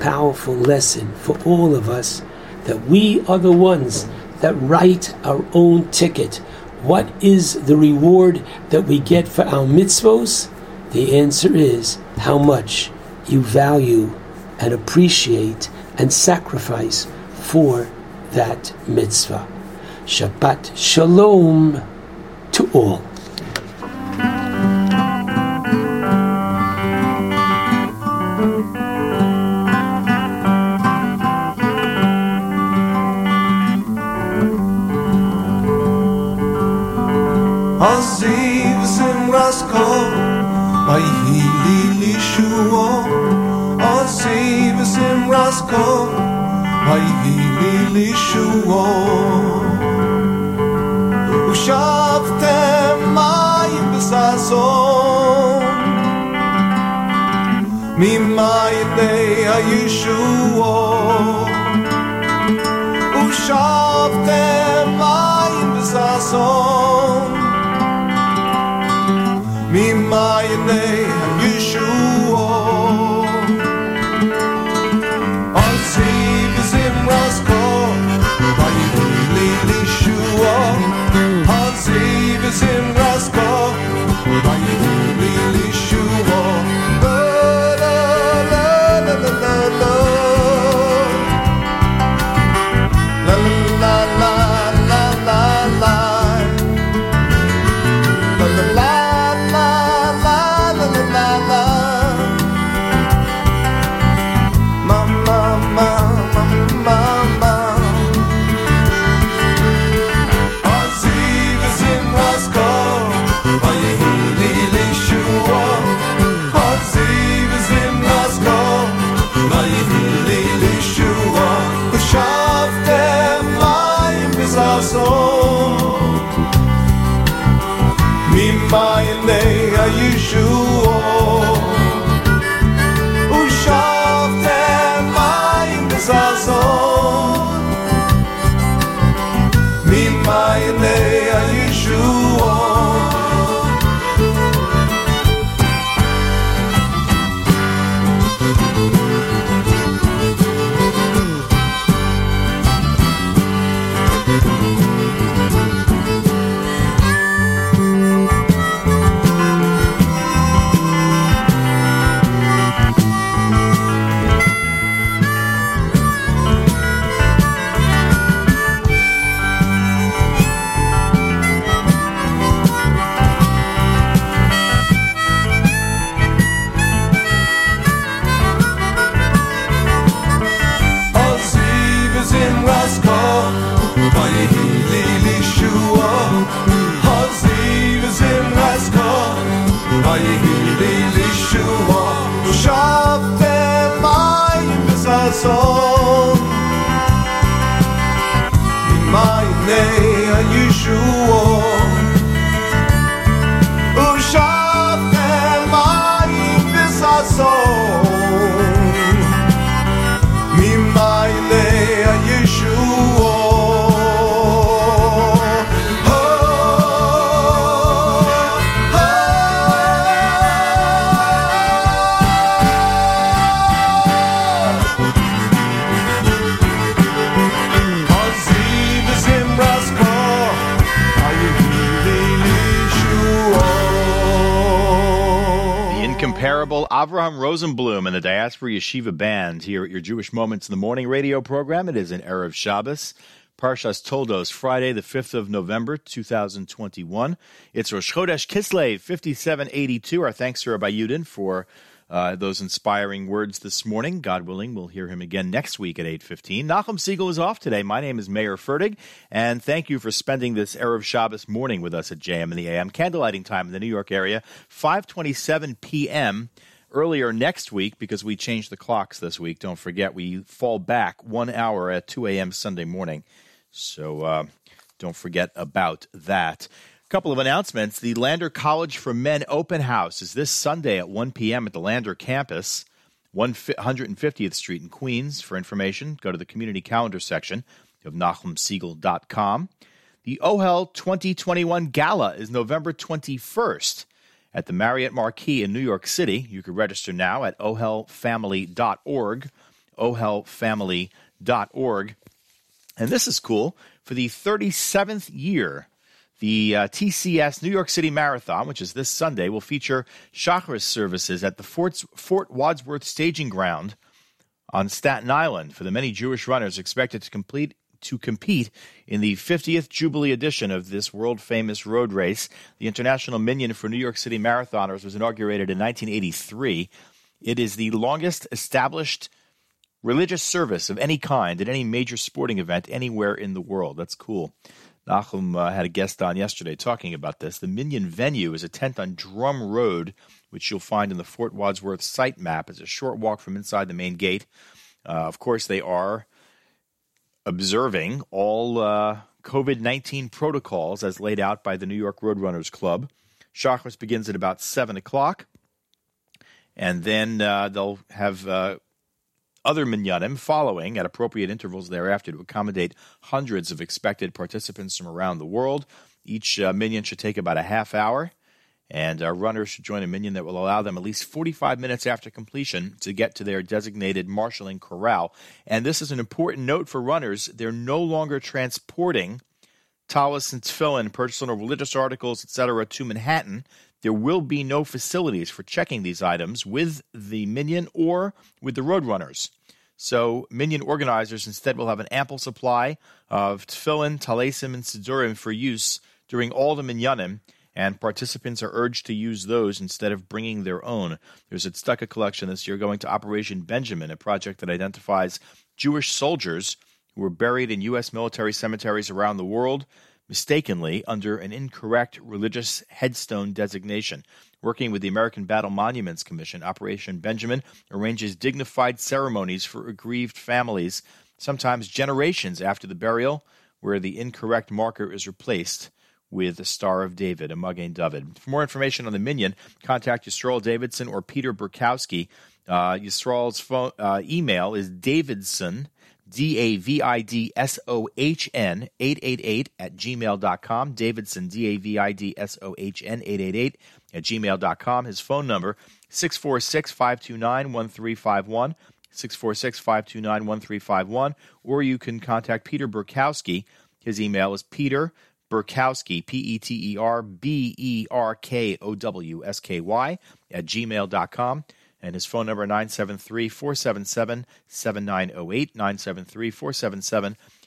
powerful lesson for all of us that we are the ones that write our own ticket what is the reward that we get for our mitzvos? The answer is how much you value and appreciate and sacrifice for that mitzvah. Shabbat Shalom to all. Zimrasko Vayhili Lishuo Ushavtem Mayim Besazon Mimayne Ayishuo Ushavtem Mayim Besazon Mimayne 如我 Avraham Rosenblum and the Diaspora Yeshiva Band here at your Jewish Moments in the Morning radio program. It is an Erev Shabbos. Parshas Toldos, Friday, the 5th of November, 2021. It's Rosh Chodesh Kislev, 5782. Our thanks to Rabbi Yudin for uh, those inspiring words this morning. God willing, we'll hear him again next week at 8.15. Nachum Segal is off today. My name is Mayer Fertig, and thank you for spending this Erev Shabbos morning with us at JM and the AM. Candlelighting time in the New York area, 5.27 p.m., earlier next week because we changed the clocks this week. Don't forget, we fall back one hour at 2 a.m. Sunday morning. So uh, don't forget about that. A couple of announcements. The Lander College for Men Open House is this Sunday at 1 p.m. at the Lander campus, 150th Street in Queens. For information, go to the community calendar section of NachumSegal.com. The OHEL 2021 Gala is November 21st at the Marriott Marquis in New York City. You can register now at ohelfamily.org, ohelfamily.org. And this is cool. For the 37th year, The uh, TCS New York City Marathon, which is this Sunday, will feature Shacharis services at the Fort, Fort Wadsworth Staging Ground on Staten Island for the many Jewish runners expected to complete to compete in the 50th Jubilee edition of this world famous road race. The International Minion for New York City Marathoners was inaugurated in 1983. It is the longest established religious service of any kind at any major sporting event anywhere in the world. That's cool. Nachum uh, had a guest on yesterday talking about this. The Minion venue is a tent on Drum Road, which you'll find in the Fort Wadsworth site map. It's a short walk from inside the main gate. Uh, of course, they are observing all uh, COVID 19 protocols as laid out by the New York Roadrunners Club. Shacharis begins at about 7 o'clock, and then uh, they'll have uh, other minyanim following at appropriate intervals thereafter to accommodate hundreds of expected participants from around the world. Each uh, should take about a half hour, and uh, runners should join a minion that will allow them at least 45 minutes after completion to get to their designated marshaling corral. And this is an important note for runners. They're no longer transporting talis and tefillin, personal religious articles, etc., to Manhattan. There will be no facilities for checking these items with the minion or with the roadrunners. So, minion organizers instead will have an ample supply of tefillin, talesim, and siddurim for use during all the minyanim, and participants are urged to use those instead of bringing their own. There's a tzedakah collection this year going to Operation Benjamin, a project that identifies Jewish soldiers who were buried in U.S. military cemeteries around the world mistakenly under an incorrect religious headstone designation. Working with the American Battle Monuments Commission, Operation Benjamin arranges dignified ceremonies for aggrieved families, sometimes generations after the burial, where the incorrect marker is replaced with the Star of David, a Magen David. For more information on the Minion, contact Yisrael Davidson or Peter Burkowski. Uh, Yisrael's phone, uh, email is davidson, D A V I D S O H N 888 at gmail.com. Davidson, D A V I D S O H N 888 at gmail.com. His phone number, 646 529 1351. 646 529 1351. Or you can contact Peter Burkowski. His email is Peter Burkowski, P E T E R B E R K O W S K Y, at gmail.com and his phone number 973-477-7908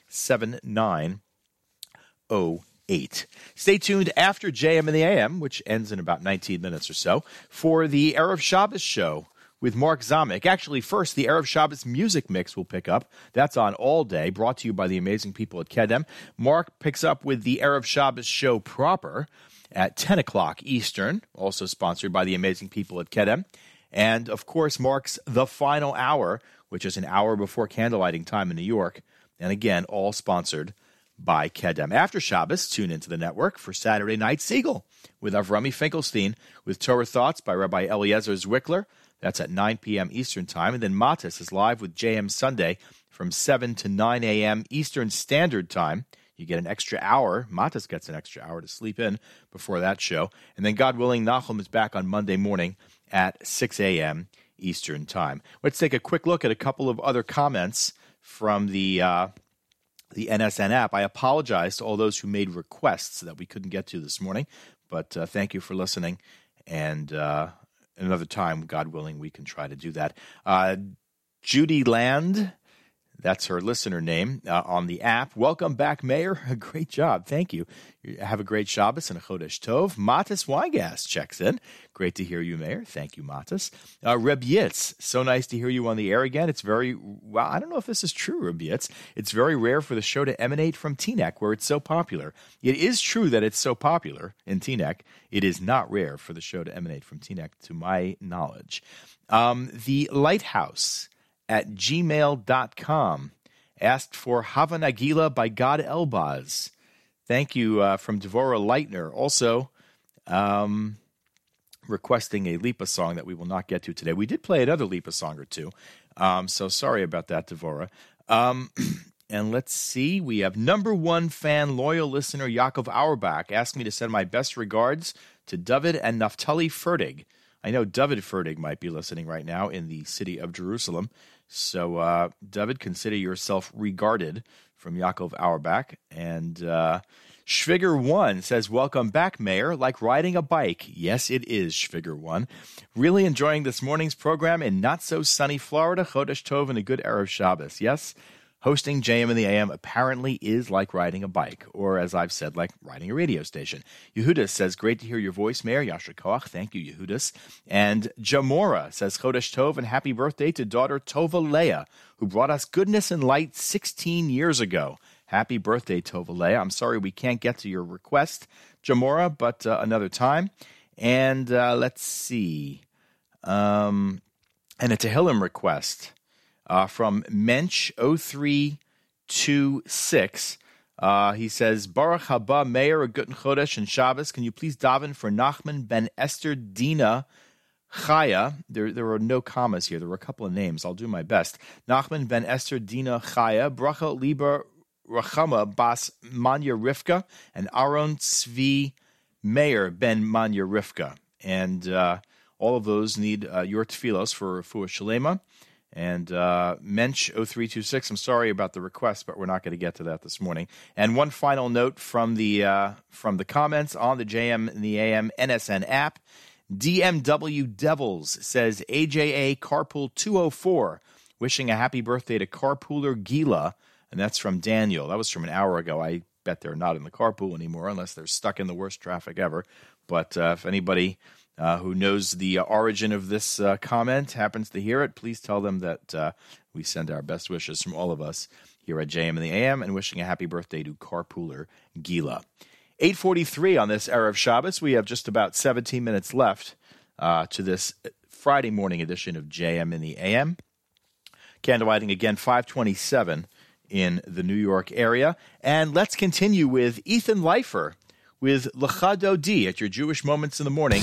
973-477-7908 stay tuned after jm and the am which ends in about 19 minutes or so for the erev shabbos show with Mark Zamek. Actually, first, the Erev Shabbos music mix will pick up. That's on all day, brought to you by the amazing people at Kedem. Mark picks up with the Erev Shabbos show proper at 10 o'clock Eastern, also sponsored by the amazing people at Kedem and of course marks the final hour, which is an hour before candlelighting time in New York. And again, all sponsored by Kedem. After Shabbos, tune into the network for Saturday Night Segal with Avrami Finkelstein with Torah Thoughts by Rabbi Eliezer Zwickler. That's at 9 p.m. Eastern Time. And then Matis is live with JM Sunday from 7 to 9 a.m. Eastern Standard Time. You get an extra hour. Matis gets an extra hour to sleep in before that show. And then, God willing, Nachum is back on Monday morning at 6 a.m. Eastern Time. Let's take a quick look at a couple of other comments from the uh, the NSN app. I apologize to all those who made requests that we couldn't get to this morning, but uh, thank you for listening. And uh, another time, God willing, we can try to do that. Uh, Judy Land that's her listener name uh, on the app. Welcome back, Mayer. A *laughs* great job. Thank you. Have a great Shabbos and a Chodesh Tov. Matis Weigas checks in. Great to hear you, Mayer. Thank you, Matis. Uh, Reb Yitz, so nice to hear you on the air again. It's very, well, I don't know if this is true, Reb Yitz. It's very rare for the show to emanate from Teaneck, where it's so popular. It is true that it's so popular in Teaneck. It is not rare for the show to emanate from Teaneck, to my knowledge. Um, the Lighthouse at gmail.com. Asked for Hava Nagila by Gad Elbaz. Thank you uh, from Devora Leitner. Also, um, requesting a Lipa song that we will not get to today. We did play another Lipa song or two. Um, so sorry about that, Devora. Um, *clears throat* and let's see. We have number one fan, loyal listener Yaakov Auerbach asked me to send my best regards to David and Naftali Fertig. I know David Fertig might be listening right now in the city of Jerusalem. So, uh, David, consider yourself regarded from Yaakov Auerbach. And uh, Schwigger One says, Welcome back, Mayer. Like riding a bike. Yes, it is, Schwigger One. Really enjoying this morning's program in not so sunny Florida. Chodesh Tov and a good Erev Shabbos. Yes, hosting JM in the AM apparently is like riding a bike, or as I've said, like riding a radio station. Yehudis says, Great to hear your voice, Mayer. Yasher Koach. Thank you, Yehudis. And Jamora says, Chodesh Tov and happy birthday to daughter Tova Leah, who brought us goodness and light 16 years ago. Happy birthday, Tova Leah. I'm sorry we can't get to your request, Jamora, but uh, another time. And uh, let's see. Um, and a Tehillim request uh, from Mensch 0326. Uh, he says, Baruch haba Meir, Guten Chodesh, and Shabbos. Can you please daven for Nachman ben Esther Dina Chaya? There, there were no commas here. There were a couple of names. I'll do my best. Nachman ben Esther Dina Chaya, Bracha Liber Rachama Bas Manya Rivka, and Aaron Tzvi Meir ben Manya Rivka. And uh, all of those need uh, your tefillos for Refuah Shalema. And uh, Mensch 0326, I'm sorry about the request, but we're not going to get to that this morning. And one final note from the uh, from the comments on the JM and the AM NSN app. DMW Devils says AJA Carpool 204, wishing a happy birthday to carpooler Gila. And that's from Daniel. That was from an hour ago. I bet they're not in the carpool anymore unless they're stuck in the worst traffic ever. But uh, if anybody uh, who knows the origin of this uh, comment happens to hear it, please tell them that uh, we send our best wishes from all of us here at JM and the AM and wishing a happy birthday to carpooler Gila. 843 on this Erev Shabbos. We have just about 17 minutes left uh, to this Friday morning edition of JM and the AM. Candlelighting again, 527 in the New York area. And let's continue with Ethan Leifer with Lecha Dodi at your Jewish Moments in the Morning.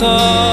Echad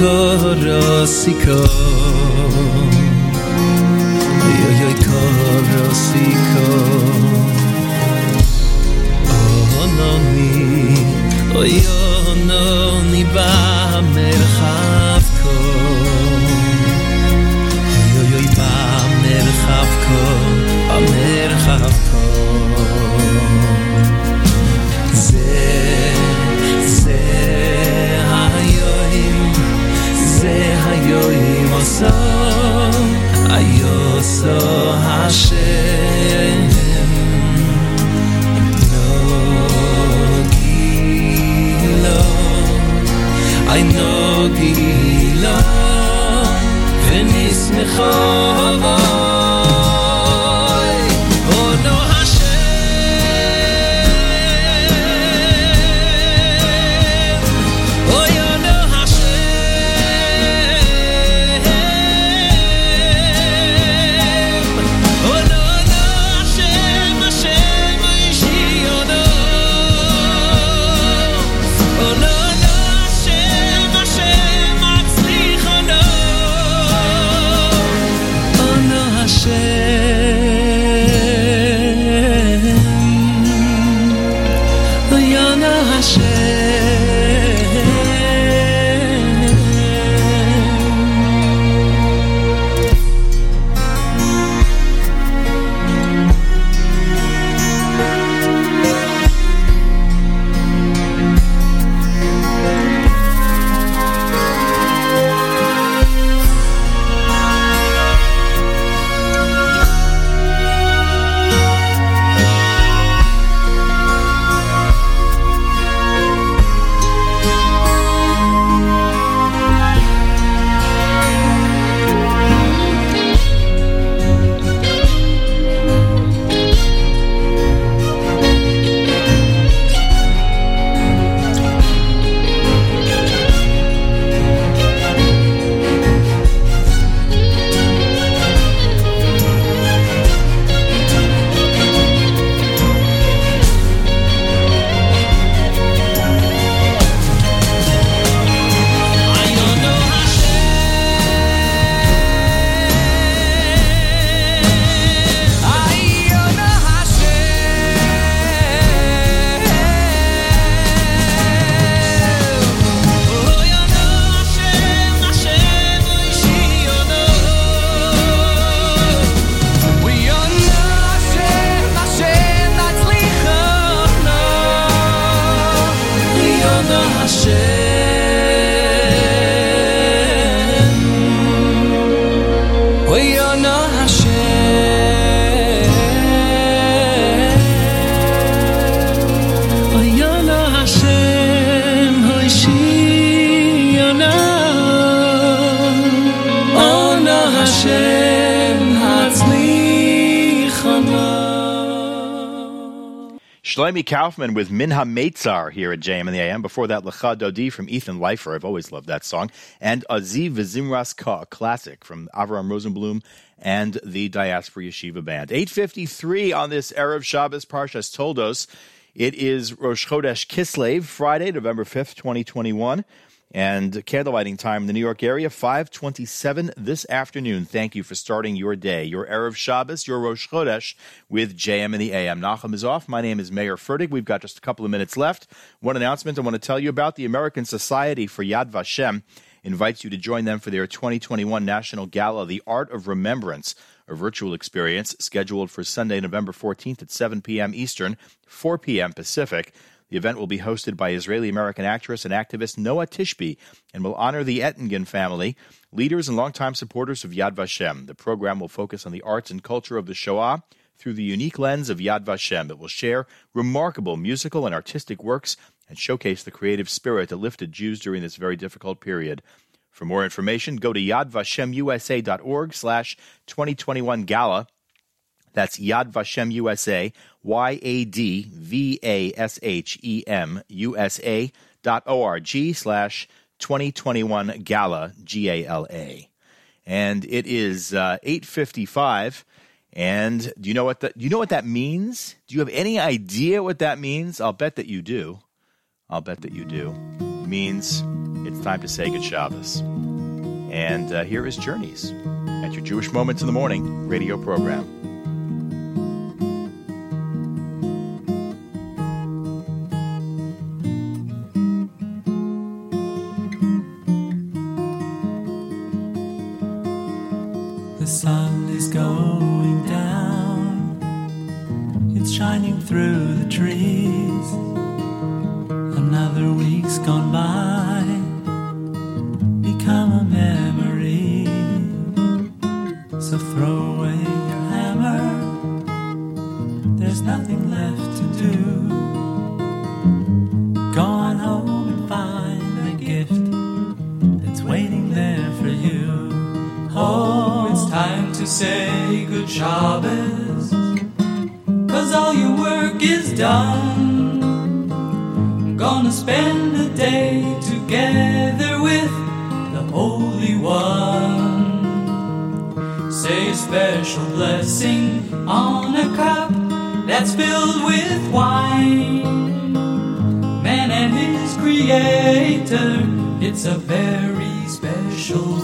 karasika. Jaj, jaj, karasika. Anani, oj, anani, במרחבכו, אוי אוי במרחבכו so ayo so hashe no ki i venis me Kaufman with Min HaMeitzar here at JM and the AM. Before that, Lecha Dodi from Ethan Leifer. I've always loved that song. And Aziv Vizimras Ka, classic from Avram Rosenblum and the Diaspora Yeshiva Band. 853 on this Erev Shabbos Parshas Toldos. It is Rosh Chodesh Kislev, Friday, November 5th, 2021. And candlelighting time in the New York area, 527 this afternoon. Thank you for starting your day, your Erev Shabbos, your Rosh Chodesh with JM and the AM. Nachum is off. My name is Mayer Fertig. We've got just a couple of minutes left. One announcement I want to tell you about. The American Society for Yad Vashem invites you to join them for their 2021 National Gala, The Art of Remembrance, a virtual experience scheduled for Sunday, November 14th at 7 p.m. Eastern, 4 p.m. Pacific. The event will be hosted by Israeli American actress and activist Noa Tishby and will honor the Ettingen family, leaders and longtime supporters of Yad Vashem. The program will focus on the arts and culture of the Shoah through the unique lens of Yad Vashem. It will share remarkable musical and artistic works and showcase the creative spirit that lifted Jews during this very difficult period. For more information, go to yadvashemusa.org slash 2021 gala. That's Yad Vashem USA, Y A D V A S H E M U S A dot O R G slash 2021 Gala, G A L A. And it is uh, 855. And do you know what that do you know what that means? Do you have any idea what that means? I'll bet that you do. I'll bet that you do. It means it's time to say good Shabbos. And uh, here is Journeys at your Jewish Moments in the Morning radio program.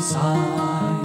Special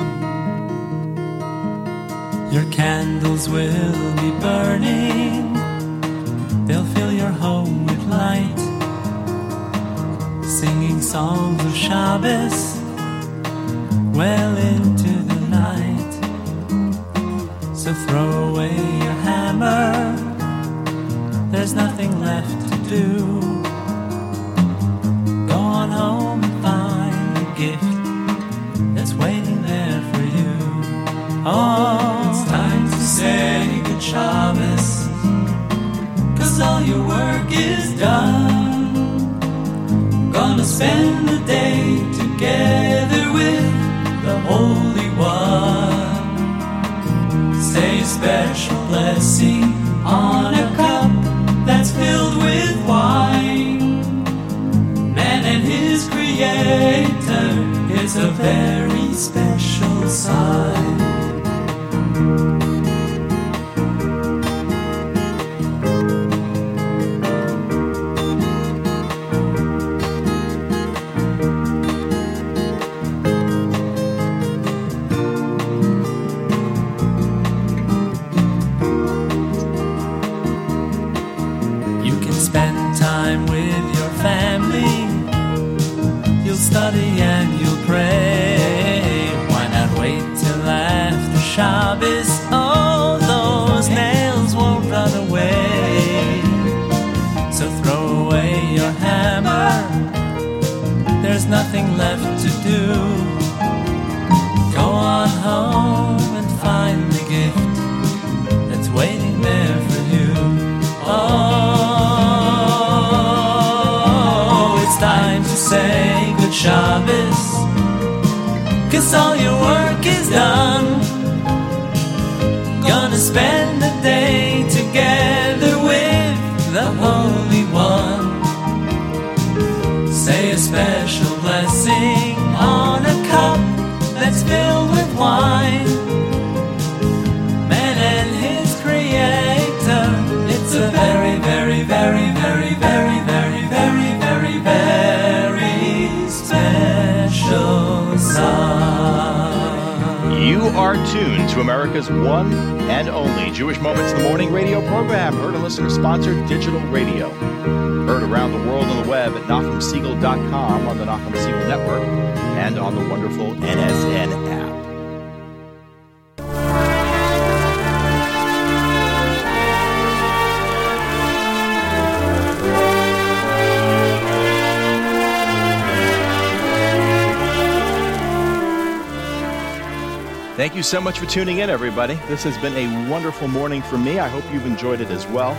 tuning in, everybody. This has been a wonderful morning for me. I hope you've enjoyed it as well.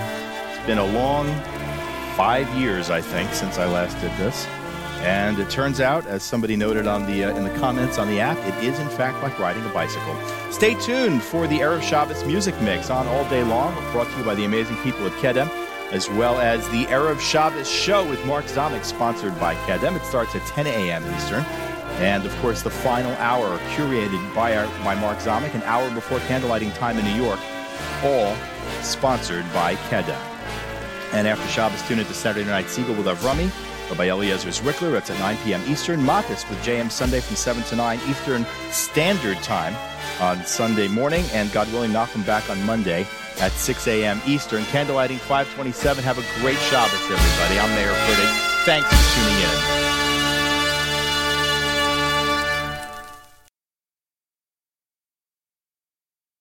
It's been a long five years, I think, since I last did this. And it turns out, as somebody noted on the uh, in the comments on the app, it is in fact like riding a bicycle. Stay tuned for the Erev Shabbos music mix on all day long, brought to you by the amazing people at Kedem, as well as the Erev Shabbos show with Mark Zamek, sponsored by Kedem. It starts at 10 a.m. Eastern. And of course, the final hour curated by, our, by Mark Zamek, an hour before candlelighting time in New York, all sponsored by Kedem. And after Shabbos, tune into Saturday Night Segal with Avrami, by Eliezer Zwickler. That's at 9 p.m. Eastern. Matis with JM Sunday from 7 to 9 Eastern Standard Time on Sunday morning. And God willing, Nachum back on Monday at 6 a.m. Eastern. Candlelighting 527. Have a great Shabbos, everybody. I'm Mayer Fertig. Thanks for tuning in.